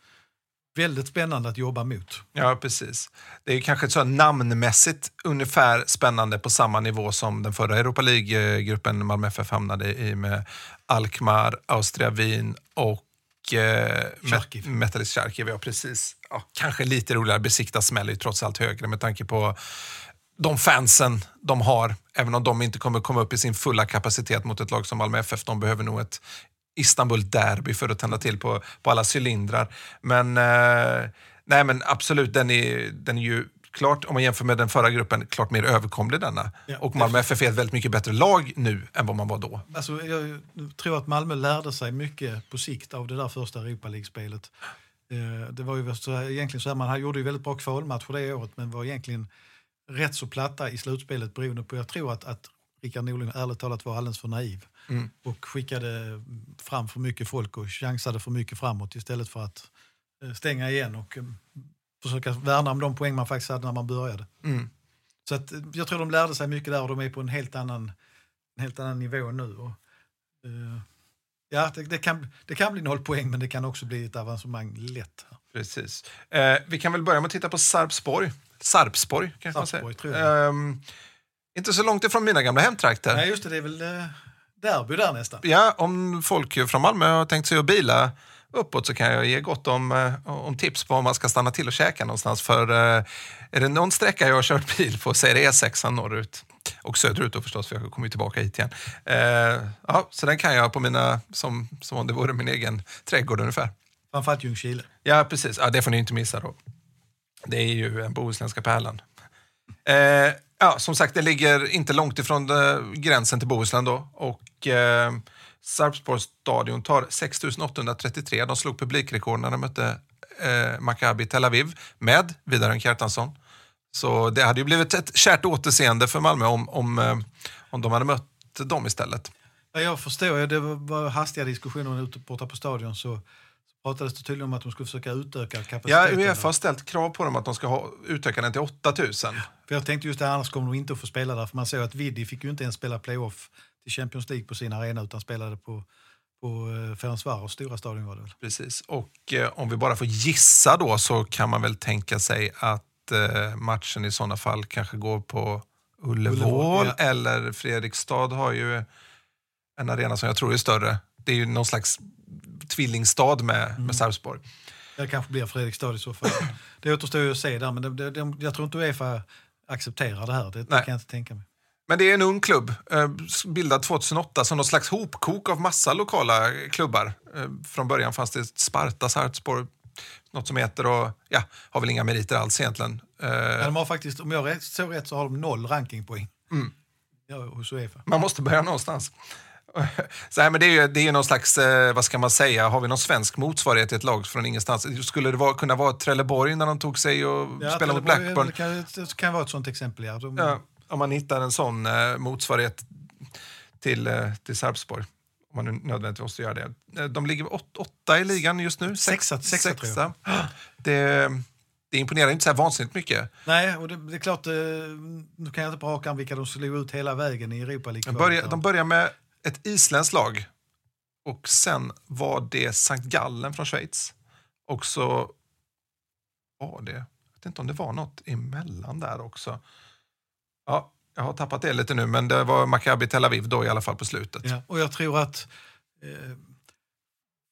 väldigt spännande att jobba mot. Ja, precis. Det är kanske så namnmässigt ungefär spännande på samma nivå som den förra Europa League-gruppen Malmö FF hamnade i med Alkmaar, Austria Wien och eh, Charkiv. Metalist Charkiv. Ja, precis. Ja, kanske lite roligare. Besiktas smäller ju trots allt högre med tanke på de fansen de har, även om de inte kommer komma upp i sin fulla kapacitet mot ett lag som Malmö FF. De behöver nog ett Istanbul-derby för att tända till på, på alla cylindrar. Men, eh, nej, men absolut, den är, den är ju klart, om man jämför med den förra gruppen, klart mer överkomlig denna. Ja, och Malmö FF är ett väldigt mycket bättre lag nu än vad man var då. Alltså, jag tror att Malmö lärde sig mycket på sikt av det där första Europa League-spelet. Eh, det var ju så, egentligen så här, man gjorde ju väldigt bra kvalmatcher det året men var egentligen rätt så platta i slutspelet beroende på, jag tror att, att Rickard Norling ärligt talat var alldeles för naiv mm. och skickade fram för mycket folk och chansade för mycket framåt istället för att eh, stänga igen och eh, försöka värna om de poäng man faktiskt hade när man började. Mm. Så att, eh, jag tror de lärde sig mycket där och de är på en helt annan, en helt annan nivå nu. Och, uh, ja, det, det, kan, det kan bli noll poäng men det kan också bli ett avancemang lätt. Precis. Eh, vi kan väl börja med att titta på Sarpsborg Sarpsborg kanske Sarpsborg, man säger. Um, inte så långt ifrån mina gamla hemtrakter. Nej, just det. Det är väl uh, derby där nästan. Ja, om folk från Malmö har tänkt sig att bila uppåt så kan jag ge gott om, uh, om tips på om man ska stanna till och käka någonstans. För uh, är det någon sträcka jag har kört bil på så är det E6 norrut. Och söderut då förstås, för jag kommer ju tillbaka hit igen. Uh, ja, så den kan jag på mina, som, som om det vore min egen trädgård ungefär. Framförallt Ljungskile. Ja, precis. Ja, det får ni inte missa då. Det är ju den bohuslänska pärlan. Eh, ja, som sagt, det ligger inte långt ifrån eh, gränsen till Bohuslän då. Och eh, Sarpsborgs stadion tar 6833. De slog publikrekord när de mötte eh, Maccabi Tel Aviv med Vidar Kjartansson. Så det hade ju blivit ett kärt återseende för Malmö om, om, eh, om de hade mött dem istället. Ja, jag förstår, det var hastiga diskussioner ute borta på stadion. Så pratades det tydligen om att de skulle försöka utöka kapaciteten. Ja, Uefa har ställt krav på dem att de ska ha, utöka den till 8000. För jag tänkte just det, annars kommer de inte att få spela där. För man såg att Vidi fick ju inte ens spela playoff till Champions League på sin arena utan spelade på, på eh, Ferencvaros stora stadion var det väl. Precis. Och eh, om vi bara får gissa då så kan man väl tänka sig att eh, matchen i sådana fall kanske går på Ullevål, Ullevål, ja. eller Fredrikstad har ju en arena som jag tror är större. Det är ju någon slags tvillingstad med, Mm. med Sarpsborg. Det kanske blir Fredrikstad i så fall. (laughs) Det återstår ju att se där, men det, det, det, jag tror inte Uefa accepterar det här. Det, det kan jag inte tänka mig. Men det är en ung klubb, eh, bildad 2008 som någon slags hopkok av massa lokala klubbar. Eh, Från början fanns det Sparta, Sarpsborg, något som heter och ja, har väl inga meriter alls egentligen. Eh, Men de har faktiskt, om jag såg rätt så har de noll rankingpoäng Mm. ja, hos Uefa. Man måste börja någonstans. (laughs) Så här, men det är ju det är någon slags, eh, vad ska man säga, har vi någon svensk motsvarighet till ett lag från ingenstans? Skulle det vara, kunna vara Trelleborg när de tog sig och spelade mot Blackburn? Det kan, det kan vara ett sånt exempel. Ja. De, Ja, om man hittar en sån eh, motsvarighet till, eh, till Sarpsborg. Om man nu nödvändigtvis måste göra det. De ligger åt, åtta i ligan just nu. Sexa- sexa, tror jag. Det, det imponerar inte så här vansinnigt mycket. Nej, och det, det är klart, nu kan jag inte på rak arm vilka de slog ut hela vägen i Europa League. De börjar, de börjar med ett isländskt lag och sen var det Sankt Gallen från Schweiz. Och så var det, jag vet inte om det var något emellan där också. Ja, jag har tappat det lite nu, men det var Maccabi Tel Aviv då i alla fall på slutet. Ja, och jag tror att eh,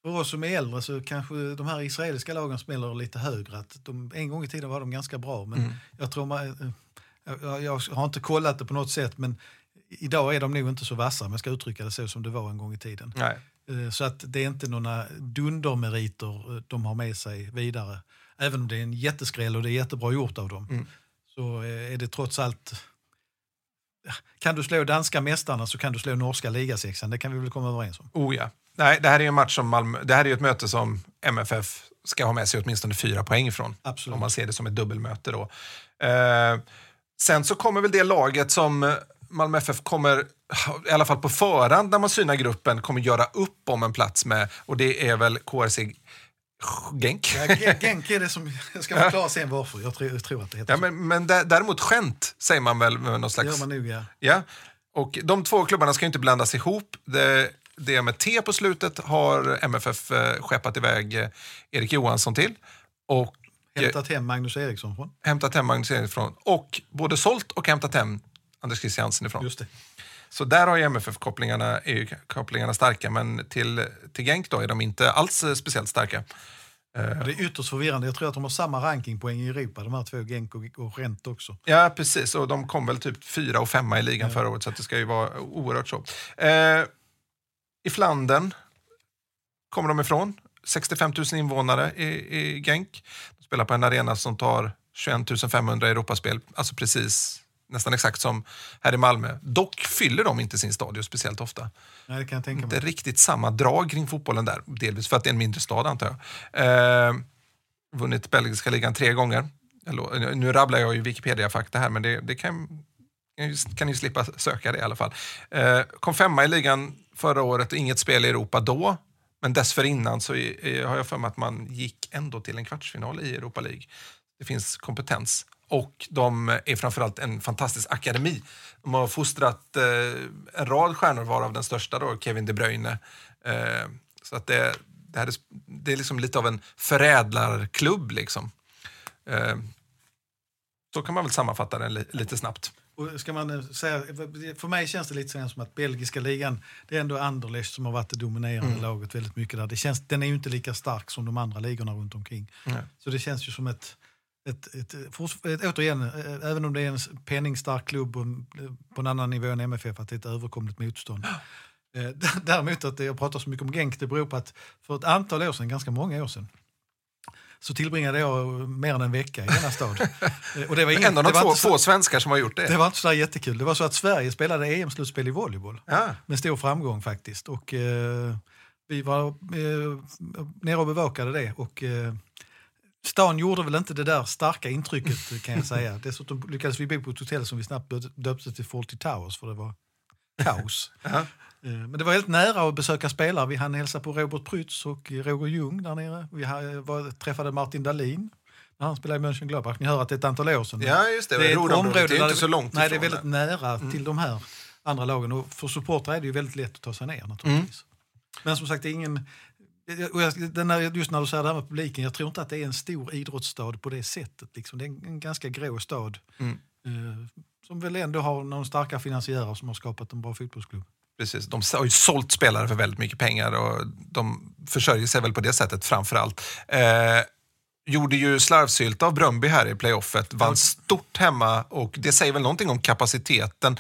för oss som är äldre så kanske de här israeliska lagen smäller lite högre. Att de, en gång i tiden var de ganska bra, men Mm. jag tror man, eh, jag, jag har inte kollat det på något sätt, men idag är de nog inte så vassa, om jag ska uttrycka det så som det var en gång i tiden. Nej. Eh, Så att det är inte några dundermeriter eh, de har med sig vidare. Även om det är en jätteskräll och det är jättebra gjort av dem. Mm. Så eh, är det trots allt... Kan du slå danska mästarna så kan du slå norska ligasexan. Det kan vi väl komma överens om. Oh ja. Nej, det här är ju en match som Malmö, det här är ett möte som MFF ska ha med sig åtminstone fyra poäng ifrån. Absolut. Om man ser det som ett dubbelmöte då. Eh, sen så kommer väl det laget som Malmö FF kommer, i alla fall på förhand när man synar gruppen, kommer göra upp om en plats med. Och det är väl KRC Genk. Ja, Gen- Genk är det som... Jag ska förklara sen varför. Jag tror, jag tror att det heter Ja, men, men dä- däremot skämt säger man väl med någon så. Det slags... gör man nog, ja. Ja, och de två klubbarna ska ju inte blandas ihop. Det, det med T på slutet har MFF eh, skeppat iväg eh, Erik Johansson till. Och Hämtat hem Magnus Eriksson från. hämtat hem Magnus Eriksson ifrån. Och både sålt och hämtat hem Anders Christiansen ifrån. Just det. Så där har ju MFF-kopplingarna är ju kopplingarna starka, men till, till Genk då är de inte alls eh, speciellt starka. Det är ytterst förvirrande. Jag tror att de har samma rankingpoäng i Europa, de här två, Genk och, och Rent också. Ja, precis. Och de kom väl typ fyra och femma i ligan förra året, så det ska ju vara oerhört så. Eh, I Flandern kommer de ifrån. 65 000 invånare i, i Genk. De spelar på en arena som tar 21 500 Europaspel, alltså precis nästan exakt som här i Malmö. Dock fyller de inte sin stadion speciellt ofta. Nej, det kan jag tänka Inte mig. riktigt samma drag kring fotbollen där, delvis för att det är en mindre stad antar jag. Eh, vunnit belgiska ligan tre gånger. Nu rabblar jag ju Wikipedia-fakta här, men det, det kan, kan ni slippa söka det i alla fall. Eh, kom femma i ligan förra året och inget spel i Europa då. Men dessförinnan så är, har jag för mig att man gick ändå till en kvartsfinal i Europa League. Det finns kompetens. Och de är framförallt en fantastisk akademi. De har fostrat eh, en rad stjärnor, varav den största då, Kevin De Bruyne. Eh, så att det, det, här är, det är liksom lite av en förädlarklubb. Liksom. Eh, så kan man väl sammanfatta den li, lite snabbt. Och ska man säga, för mig känns det lite som att belgiska ligan, det är ändå Anderlecht som har varit det dominerande Mm. laget väldigt mycket där. Det känns, den är ju inte lika stark som de andra ligorna runt omkring. Nej. Så det känns ju som ett, ett, ett, ett återigen, även om det är en penningstark klubb på en annan nivå än MFF, att det är ett överkomligt motstånd. Däremot att jag pratar så mycket om Genk, det beror på att för ett antal år sedan, ganska många år sedan, så tillbringade jag mer än en vecka i denna stad. (laughs) Och det var inget, En av de få, inte så- få svenskar som har gjort det. det var inte så jättekul. Det var så att Sverige spelade EM-slutspel i volleyboll Ja. med stor framgång faktiskt. Och, eh, vi var eh, nere och bevakade det. Och, eh, stan gjorde väl inte det där starka intrycket kan jag säga. Dessutom lyckades vi bo på ett hotell som vi snabbt döp- döpte till Fawlty Towers för det var kaos. (laughs) Eh, Men det var helt nära att besöka spelare. Vi hann hälsa på Robert Prytz och Roger Ljung där nere. Vi var, träffade Martin Dahlin när han spelade i Mönchengladbach. Ni hör att det är ett antal år sedan. Ja, just det. Det är ett område är ju där inte så långt Nej, det är väldigt nära till de här andra lagen. Och för supportrar är det ju väldigt lätt att ta sig ner naturligtvis. Men som sagt, det är ingen... och jag- Den här, just när du säger det här med publiken, jag tror inte att det är en stor idrottsstad på det sättet. Liksom. Det är en, en ganska grå stad. Mm. Eh, som väl ändå har någon starka finansiärer som har skapat en bra fotbollsklubb. Precis. De har ju sålt spelare för väldigt mycket pengar och de försörjer sig väl på det sättet framför allt. Eh, gjorde ju slarvsylt av Bröndby här i playoffet, vann stort hemma och det säger väl någonting om kapaciteten.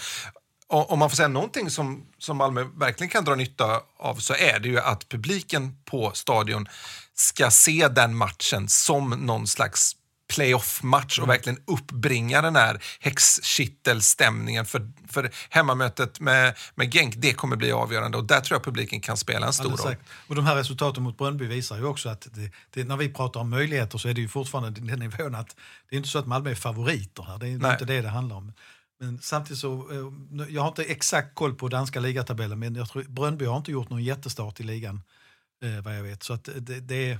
Om man får säga någonting som, som Malmö verkligen kan dra nytta av så är det ju att publiken på stadion ska se den matchen som någon slags playoff-match och verkligen uppbringa den här häxkittelstämningen. För, för hemmamötet med, med Genk, det kommer bli avgörande och där tror jag publiken kan spela en stor roll. Och de här resultaten mot Bröndby visar ju också att det, det, när vi pratar om möjligheter så är det ju fortfarande den nivån att det är inte så att Malmö är favoriter här. Det är Nej. inte det det handlar om. Men samtidigt så, eh, jag har inte exakt koll på danska ligatabellen men jag tror Bröndby har inte gjort någon jättestart i ligan eh, vad jag vet. Så att eh, det, det är,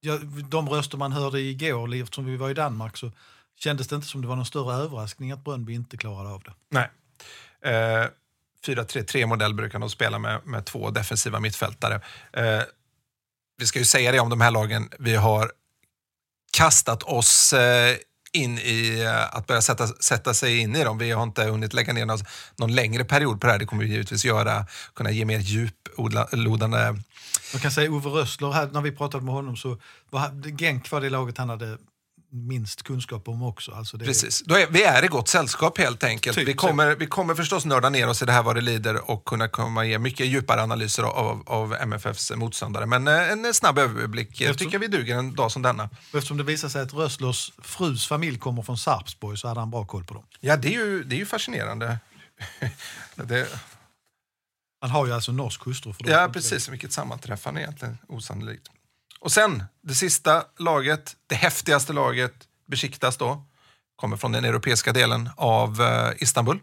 ja, de röster man hörde igår, eftersom vi var i Danmark, så kändes det inte som det var någon större överraskning att Bröndby inte klarade av det. Nej. Eh, 4-3-3-modell brukar de spela med, med två defensiva mittfältare. Eh, vi ska ju säga det om de här lagen. Vi har kastat oss eh, in i eh, att börja sätta, sätta sig in i dem. Vi har inte hunnit lägga ner någon, någon längre period på det här. Det kommer vi givetvis göra. Kunna ge mer djuplodande... Man kan säga Ove Rössler, här, när vi pratade med honom så var Genk var det laget han hade minst kunskap om också. Alltså det, Precis. Då är, vi är i gott sällskap helt enkelt. Typ vi, så. kommer, vi kommer förstås nörda ner oss i det här vad det lider och kunna komma ge mycket djupare analyser av, av MFFs motståndare. Men eh, en snabb överblick eh, Eftersom- tycker vi duger en dag som denna. Eftersom det visar sig att Rösslers frus familj kommer från Sarpsborg så hade han bra koll på dem. Ja, det är ju, det är ju fascinerande. (laughs) det, Han har ju alltså norsk hustru. För ja, precis. Vilket sammanträffande egentligen. Osannolikt. Och sen, det sista laget, det häftigaste laget, Besiktas då, kommer från den europeiska delen av eh, Istanbul.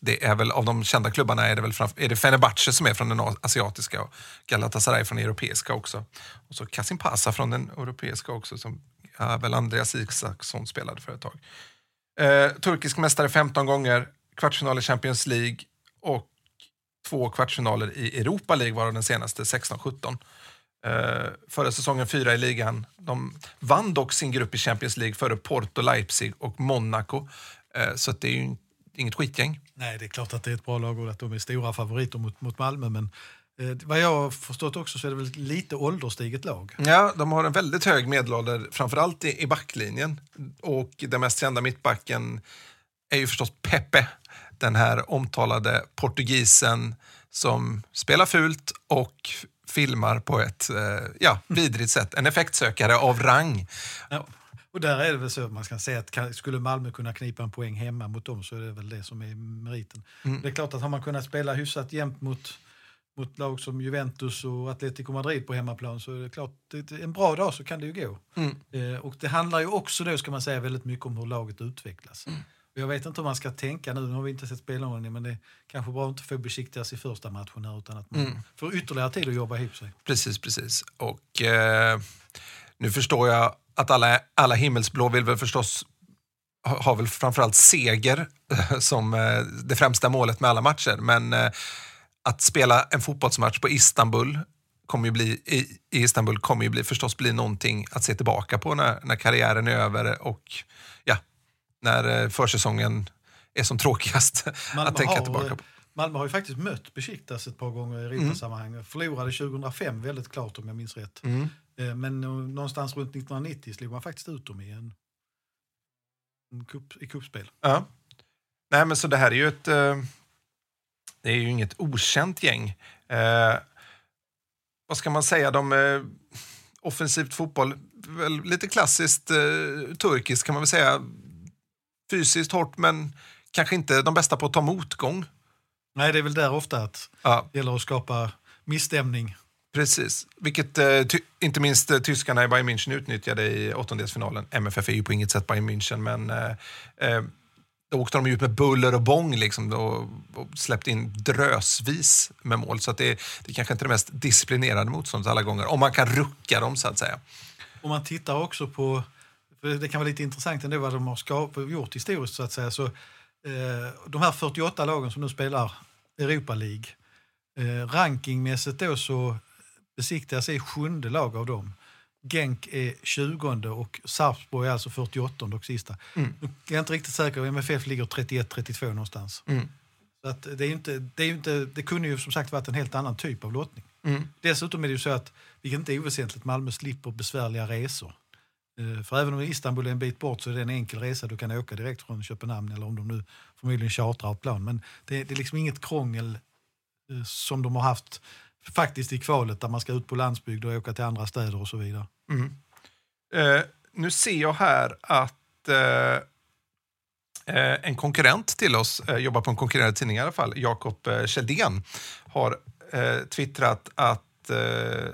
Det är väl av de kända klubbarna är det väl framför, är det Fenerbahce som är från den asiatiska och Galatasaray från den europeiska också. Och så Kasim Pasa från den europeiska också som ja, väl Andreas Isaksson spelade för ett tag. Eh, turkisk mästare 15 gånger, kvartsfinal i Champions League och två kvartsfinaler i Europa League varav den senaste 16-17. Uh, förra säsongen fyra i ligan. De vann dock sin grupp i Champions League före Porto, Leipzig och Monaco. Eh, så det är ju inget skitgäng. Nej, det är klart att det är ett bra lag och att de är stora favoriter mot, mot Malmö. Men eh, vad jag har förstått också så är det väl lite ålderstiget lag. Ja, de har en väldigt hög medelålder, framförallt i, i backlinjen. Och den mest kända mittbacken är ju förstås Pepe, den här omtalade portugisen som spelar fult och filmar på ett eh, ja, vidrigt sätt. En effektsökare av rang. Ja. Och där är det väl så att man ska säga att kan, skulle Malmö kunna knipa en poäng hemma mot dem så är det väl det som är meriten. Det är klart att har man kunnat spela hyfsat jämnt mot, mot lag som Juventus och Atletico Madrid på hemmaplan så är det klart, en bra dag så kan det ju gå. Eh, och det handlar ju också då ska man säga väldigt mycket om hur laget utvecklas. Och jag vet inte hur man ska tänka nu, nu har vi inte sett spelarna men det är kanske bra att inte få besiktigas i första matchen här utan att man får ytterligare tid att jobba ihop sig. Precis, precis. Och eh, nu förstår jag att alla, alla himmelsblå vill väl förstås ha, har väl framförallt seger som eh, det främsta målet med alla matcher. Men eh, att spela en fotbollsmatch på Istanbul kommer ju bli, i Istanbul kommer ju bli, förstås bli någonting att se tillbaka på när, när karriären är över och ja, när eh, försäsongen är som tråkigast (laughs) att tänka har, tillbaka eh, på. Malmö har ju faktiskt mött Besiktas ett par gånger i Europasammanhang. Förlorade 2005 väldigt klart om jag minns rätt. Mm. Eh, Men någonstans runt 1990 slog man faktiskt ut dem i en, en cup, i cupspel. Ja. Nej, men så det här är ju ett... Det är ju inget okänt gäng. Eh, vad ska man säga? De eh, offensivt fotboll, lite klassiskt eh, turkiskt kan man väl säga. Fysiskt hårt, men kanske inte de bästa på att ta motgång. Nej, det är väl där ofta att Ja, det gäller att skapa misstämning. precis. Vilket eh, inte minst eh, tyskarna i Bayern München utnyttjade i åttondelsfinalen. MFF är ju på inget sätt Bayern München, men eh, eh, då åkte de ut med buller och bång liksom, och, och släppte in drösvis med mål. Så att det, det är kanske inte det mest disciplinerade motståndet alla gånger, om man kan rucka dem så att säga. Om man tittar också på, det kan vara lite intressant ändå vad de har skap, gjort historiskt så att säga. Så, eh, de här 48 lagen som nu spelar Europa League, Eh, rankingmässigt då så besiktigas i sjunde lag av dem. Genk är 20 och Sarpsborg är alltså 48 och sista. Mm. Nu är jag inte riktigt säker, MFF ligger 31-32 någonstans. Mm. Så att det, är inte, det, är inte, det kunde ju som sagt varit en helt annan typ av lottning. Mm. Dessutom är det ju så att, vilket inte är oväsentligt, Malmö slipper besvärliga resor. Eh, för även om Istanbul är en bit bort så är det en enkel resa. Du kan åka direkt från Köpenhamn eller om de nu förmodligen chartrar ett plan. Men det, det är liksom inget krångel eh, som de har haft faktiskt i kvalet där man ska ut på landsbygd och åka till andra städer och så vidare. Mm. Eh, nu ser jag här att eh, eh, en konkurrent till oss, eh, jobbar på en konkurrerande tidning i alla fall, Jakob eh, Kjeldén, har eh, twittrat att eh,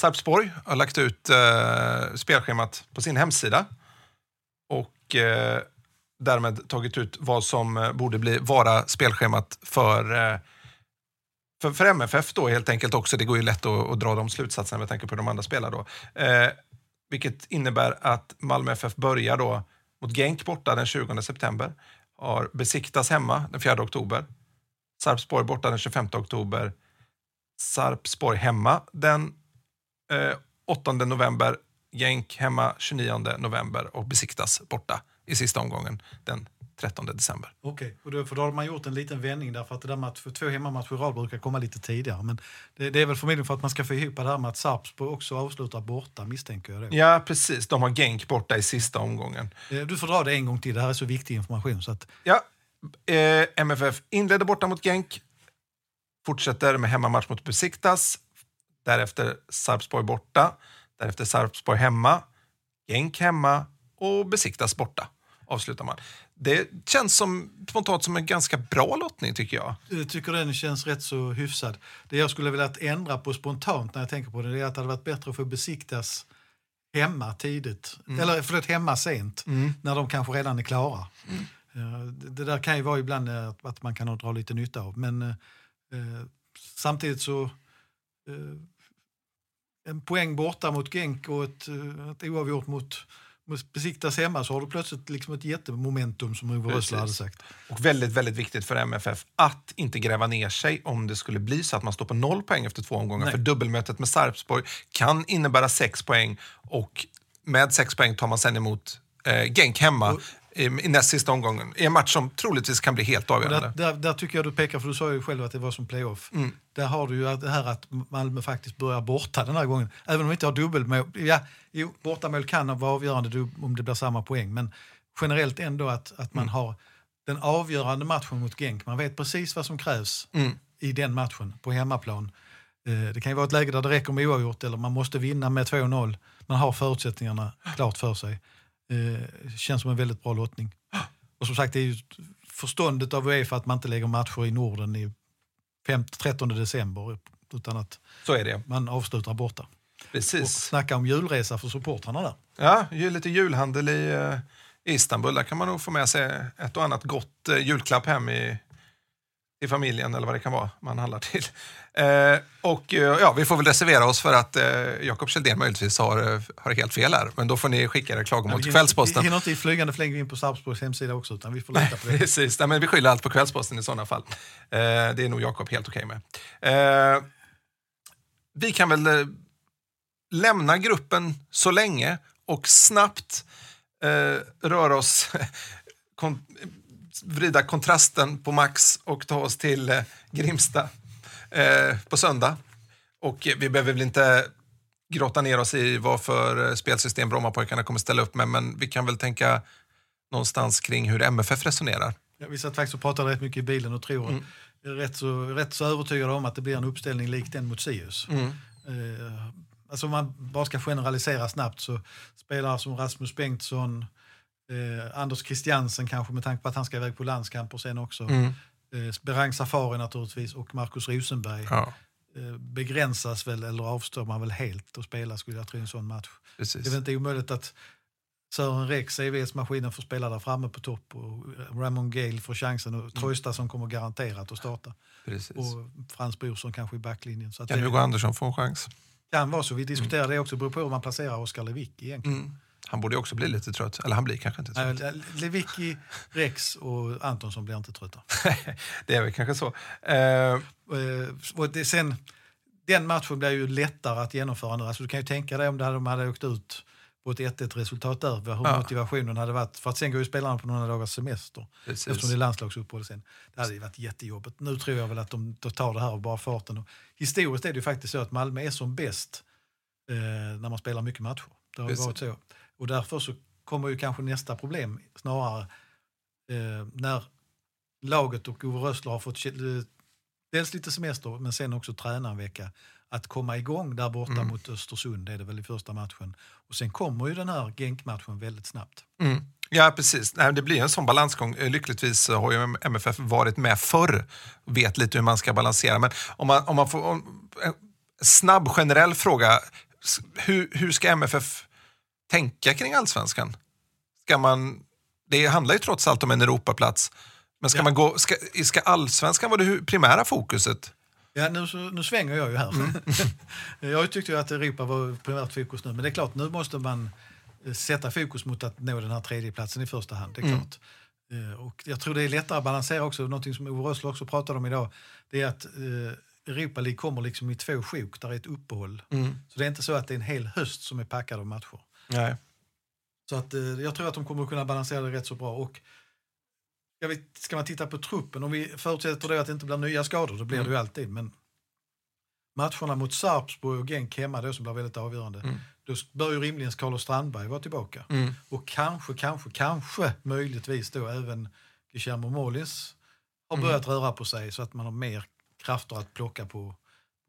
Sarpsborg har lagt ut eh, spelschemat på sin hemsida och eh, därmed tagit ut vad som eh, borde bli, vara spelschemat för eh, för, för MFF då helt enkelt också, det går ju lätt att, att dra de slutsatserna med tanke på hur de andra spelar då. Eh, vilket innebär att Malmö FF börjar då mot Genk borta den 20 september, har besiktas hemma den 4 oktober, Sarpsborg borta den 25 oktober, Sarpsborg hemma den eh, 8 november, Genk hemma 29 november och besiktas borta i sista omgången den 13 december. Okej, och då, för då har man gjort en liten vändning därför att det där med att för två hemmamatcher i rad brukar komma lite tidigare. Men det, det är väl förmodligen för att man ska få ihop det här med att Sarpsborg också avslutar borta misstänker jag. Det. Ja, precis. De har Genk borta i sista omgången. Eh, Du får dra det en gång till, det här är så viktig information. Så att, Ja, eh, MFF inledde borta mot Genk, fortsätter med hemmamatch mot Besiktas, därefter Sarpsborg borta, därefter Sarpsborg hemma, Genk hemma och Besiktas borta. Avslutar man. Det känns som, spontant som en ganska bra lottning tycker jag. jag tycker den känns rätt så hyfsad. Det jag skulle vilja ändra på spontant när jag tänker på det, är att det hade varit bättre att få besiktas hemma tidigt. Eller förlåt, hemma sent. När de kanske redan är klara. Eh, Det där kan ju vara ibland eh, att- att man kan dra lite nytta av. Men eh, eh, samtidigt så... Eh, en poäng borta mot Genk och ett, eh, ett oavgjort mot, mot besiktas hemma så har du plötsligt liksom ett jättemomentum som Ove Rössler hade sagt. Och väldigt, väldigt viktigt för MFF att inte gräva ner sig om det skulle bli så att man står på noll poäng efter två omgångar. Nej. För dubbelmötet med Sarpsborg kan innebära sex poäng och med sex poäng tar man sen emot eh, Genk hemma i, i näst sista omgången. I en match som troligtvis kan bli helt avgörande. där, där, där tycker jag du pekar, för du sa ju själv att det var som playoff. Mm. Där har du ju det här att Malmö faktiskt börjar borta den här gången. Även om vi inte har dubbelmål. Ja, jo, bortamål kan vara avgörande om det blir samma poäng. Men generellt ändå att, att man Mm. har den avgörande matchen mot Genk. Man vet precis vad som krävs Mm. i den matchen på hemmaplan. Eh, Det kan ju vara ett läge där det räcker med oavgjort eller man måste vinna med 2-0. Man har förutsättningarna klart för sig. Eh, Känns som en väldigt bra lottning. Och som sagt, det är förståndet av Uefa att man inte lägger matcher i Norden i 5, 13 december utan att Så är det. man avslutar borta. Och Precis. snacka om julresa för supportrarna där. Ja, lite julhandel i eh, Istanbul. Där kan man nog få med sig ett och annat gott eh, julklapp hem i, i familjen eller vad det kan vara man handlar till. (laughs) Eh, och eh, ja, vi får väl reservera oss för att eh, Jakob Kjelldén möjligtvis har, eh, har helt fel här. Men då får ni skicka era klagomål till Kvällsposten. Vi hinner inte i flygande fläng in på Sarpsborgs hemsida också utan vi får lita på det. Precis, Nej, men vi skyller allt på Kvällsposten i sådana fall. Eh, det är nog Jakob helt okej med. Eh, vi kan väl eh, lämna gruppen så länge och snabbt röra oss, (laughs) vrida kontrasten på max och ta oss till eh, Grimsta eh, på söndag. Och vi behöver väl inte grotta ner oss i vad för eh, spelsystem Brommapojkarna kommer ställa upp med, men vi kan väl tänka någonstans kring hur MFF resonerar. Ja, vi satt faktiskt och pratade rätt mycket i bilen och tror Mm. rätt, så, rätt så övertygade om att det blir en uppställning lik den mot Sirius. Mm. Eh, alltså om man bara ska generalisera snabbt så spelare som Rasmus Bengtsson, eh, Anders Christiansen kanske med tanke på att han ska iväg på landskamper sen också. Mm. Eh, Berang Safari naturligtvis och Marcus Rosenberg. Ja, Eh, begränsas väl eller avstår man väl helt att spela skulle jag tro i en sån match. precis. Det är väl inte omöjligt att Sören Rex, CVS-maskinen, får spela där framme på topp och Ramon Gale får chansen Mm. och Trojsta som kommer garanterat att starta. precis. Och Frans Brorsson kanske i backlinjen. Så att Kan Hugo Andersson få en chans? kan vara så. Vi diskuterar det också. Det beror på hur man placerar Oskar Lewicki egentligen. Mm. Han borde också bli lite trött. Eller han blir kanske inte trött. Nej, Lewicki, Rex och Antonsson blir inte trötta. (laughs) det är väl kanske så. Och det, sen, den matchen blir ju lättare att genomföra nu. Alltså, du kan ju tänka dig om det hade, de hade åkt ut på ett 1-1 resultat där, hur Ja. motivationen hade varit. För att sen går ju spelarna på några dagars semester. Precis. Eftersom det är landslagsuppehåll sen. Det hade ju varit jättejobbigt. Nu tror jag väl att de de tar det här av bara farten. Och historiskt är det ju faktiskt så att Malmö är som bäst eh, när man spelar mycket matcher. Det har Precis. varit så. Och därför så kommer ju kanske nästa problem snarare eh, när laget och Ove Rössler har fått eh, dels lite semester men sen också träna en vecka. Att komma igång där borta Mm. mot Östersund, det är det väl i första matchen. Och sen kommer ju den här Genk-matchen väldigt snabbt. Mm. Ja, precis. Nej, det blir en sån balansgång. Eh, Lyckligtvis har ju MFF varit med förr och vet lite hur man ska balansera. Men om man, om man får... Om, en snabb generell fråga. Hur, hur ska MFF tänka kring allsvenskan? Ska man, det handlar ju trots allt om en Europaplats. Men ska, Ja. man gå, ska, ska allsvenskan vara det primära fokuset? Ja, nu, nu svänger jag ju här. Mm. (laughs) jag tyckte ju att Europa var primärt fokus nu, men det är klart, nu måste man eh, sätta fokus mot att nå den här tredjeplatsen i första hand. Det är Mm. klart. Eh, Och jag tror det är lättare att balansera också, någonting som Ove Rössler också pratade om idag, det är att eh, Europa League kommer liksom i två sjok, där är ett uppehåll. Så det är inte så att det är en hel höst som är packad av matcher. Nej. Så att, eh, jag tror att de kommer att kunna balansera det rätt så bra. Och ska, vi, ska man titta på truppen, om vi förutsätter då att det inte blir nya skador, det blir det ju alltid, men matcherna mot Sarpsborg och Genk hemma då som blir väldigt avgörande, då bör ju rimligen Carlos Strandberg vara tillbaka. Och kanske, kanske, kanske möjligtvis då även Guillermo Molins har börjat röra på sig så att man har mer krafter att plocka på,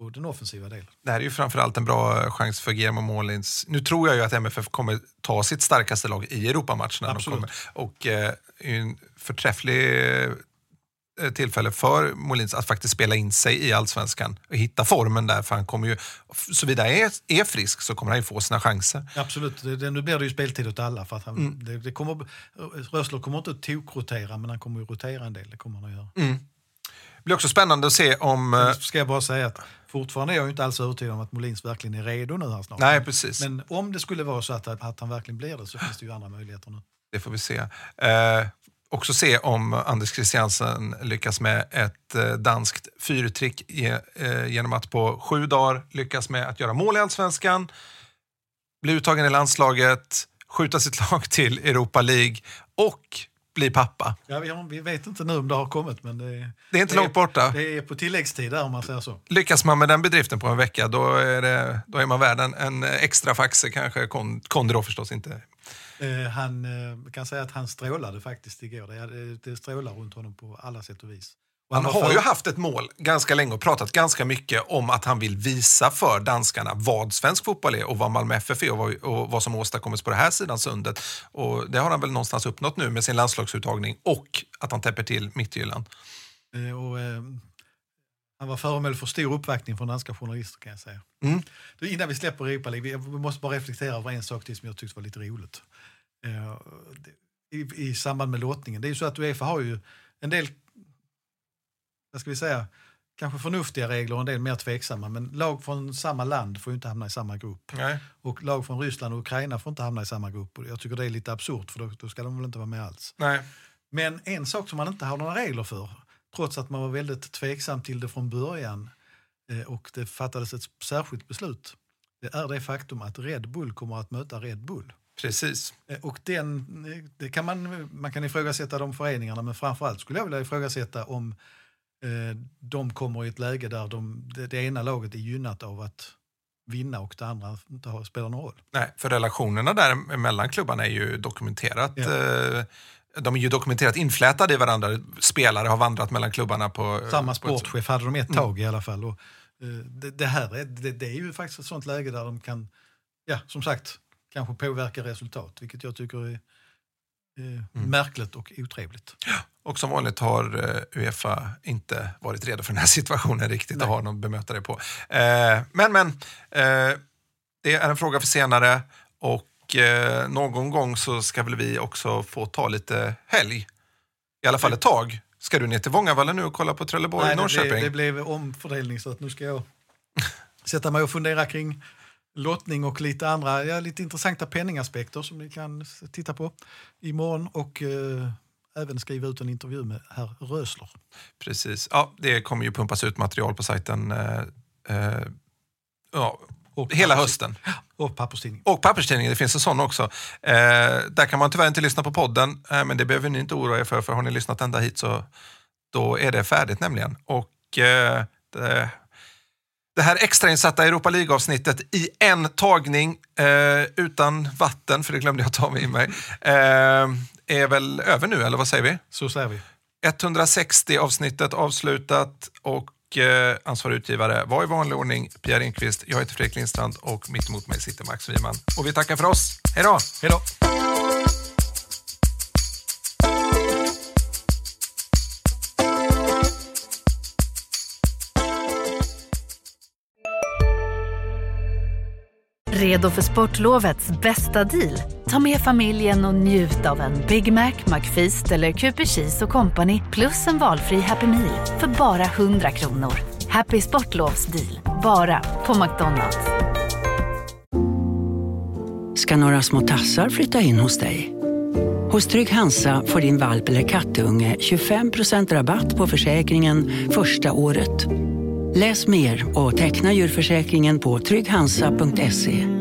på den offensiva delen. Det här är ju framförallt en bra eh, chans för Guillermo Målins. Nu tror jag ju att MFF kommer ta sitt starkaste lag i Europamatcherna. Absolut. Och eh, en förträfflig eh, tillfälle för Molins att faktiskt spela in sig i allsvenskan och hitta formen där. För han kommer ju, såvida han är, är frisk så kommer han ju få sina chanser. Absolut, det, nu blir det ju speltid åt alla. För att han, det, det kommer, Rössler kommer inte att tokrotera, men han kommer ju rotera en del. Det kommer han att göra. Det blir också spännande att se om... eh, ska jag bara säga att fortfarande är jag inte alls övertygad om att Molins verkligen är redo nu här snart. Nej, precis. Men om det skulle vara så att, att han verkligen blir det så finns det ju andra möjligheter nu. Det får vi se. Eh, också se om Anders Christiansen lyckas med ett eh, danskt fyrtrick eh, genom att på sju dagar lyckas med att göra mål i allsvenskan, bli uttagen i landslaget, skjuta sitt lag till Europa League och bli pappa. Ja, vi, vet inte nu om det har kommit, men det, Det är inte långt borta. Det är på tilläggstid där om man säger så. Lyckas man med den bedriften på en vecka, då är, det, då är man värd en, en extra faxe, kanske Kon- då förstås inte. Eh, han eh, kan säga att han strålade faktiskt igår. Det, det, det strålar runt honom på alla sätt och vis. Han var har för- ju haft ett mål ganska länge och pratat ganska mycket om att han vill visa för danskarna vad svensk fotboll är och vad Malmö FF är och vad, och vad som åstadkommits på det här sidan sundet. Och det har han väl någonstans uppnått nu med sin landslagsuttagning och att han täpper till mitthyllan. Eh, Och, eh, han var föremål för stor uppvaktning från danska journalister kan jag säga. Mm. Du, innan vi släpper Europa League, vi vi måste bara reflektera över en sak till som jag tyckte var lite roligt. Eh, i, I samband med lottningen. Det är ju så att Uefa har ju en del, vad ska vi säga, kanske förnuftiga regler och en del mer tveksamma. Men lag från samma land får inte hamna i samma grupp. Nej. Och lag från Ryssland och Ukraina får inte hamna i samma grupp. Och jag tycker det är lite absurt för då, då ska de väl inte vara med alls. Nej. Men en sak som man inte har några regler för, trots att man var väldigt tveksam till det från början eh, och det fattades ett särskilt beslut, det är det faktum att Red Bull kommer att möta Red Bull. Precis. Eh, Och den, eh, det kan man, man kan ifrågasätta de föreningarna, men framförallt skulle jag vilja ifrågasätta om de kommer i ett läge där de, det, ena laget är gynnat av att vinna och det andra inte har, spelar någon roll. Nej, för relationerna där mellan klubbarna är ju dokumenterat. Ja. eh, De är ju dokumenterat inflätade i varandra. Spelare har vandrat mellan klubbarna på... Samma på ett- sportchef hade de ett tag i alla fall. Och, eh, det, det här är, det, det är ju faktiskt ett sånt läge där de kan, ja som sagt, kanske påverka resultat, vilket jag tycker är eh, märkligt och otrevligt. Och som vanligt har eh, Uefa inte varit redo för den här (laughs) situationen riktigt och har någon bemöta på. Eh, men, men, eh, det är en fråga för senare och eh, någon gång så ska väl vi också få ta lite helg. I alla fall ett tag. Ska du ner till Vångavallen nu och kolla på Trelleborg Nej, det, det blev omfördelning så att nu ska jag (laughs) sätta mig och fundera kring lottning och lite andra ja, lite intressanta penningaspekter som ni kan titta på imorgon och eh, även skriva ut en intervju med herr Rösler. Precis. Ja, det kommer ju pumpas ut material på sajten eh, eh, ja, Och hela hösten. Och papperstidning. Och papperstidningen, det finns en sån också. Eh, där kan man tyvärr inte lyssna på podden, eh, men det behöver ni inte oroa er för, för har ni lyssnat ända hit så då är det färdigt nämligen. Och eh, det, det här extrainsatta Europa League-avsnittet i en tagning eh, utan vatten, för det glömde jag ta med mig, eh, är väl över nu, eller vad säger vi? Så säger vi. 160 avsnittet avslutat och eh, ansvarig utgivare var i vanlig ordning Pia Enquist. Jag heter Fredrik Lindstrand och mitt emot mig sitter Max Wiman. Och vi tackar för oss. Hej då! Hej då! Redo för sportlovets bästa deal? Ta med familjen och njut av en Big Mac, McFeast eller Cooper Cheese och Company plus en valfri Happy Meal för bara 100 kronor. Happy Sportlovs deal, bara på McDonalds. ska några små tassar flytta in hos dig. Hos Trygg Hansa får din valp eller kattunge 25% rabatt på försäkringen första året. Läs mer och teckna djurförsäkringen på trygghansa.se.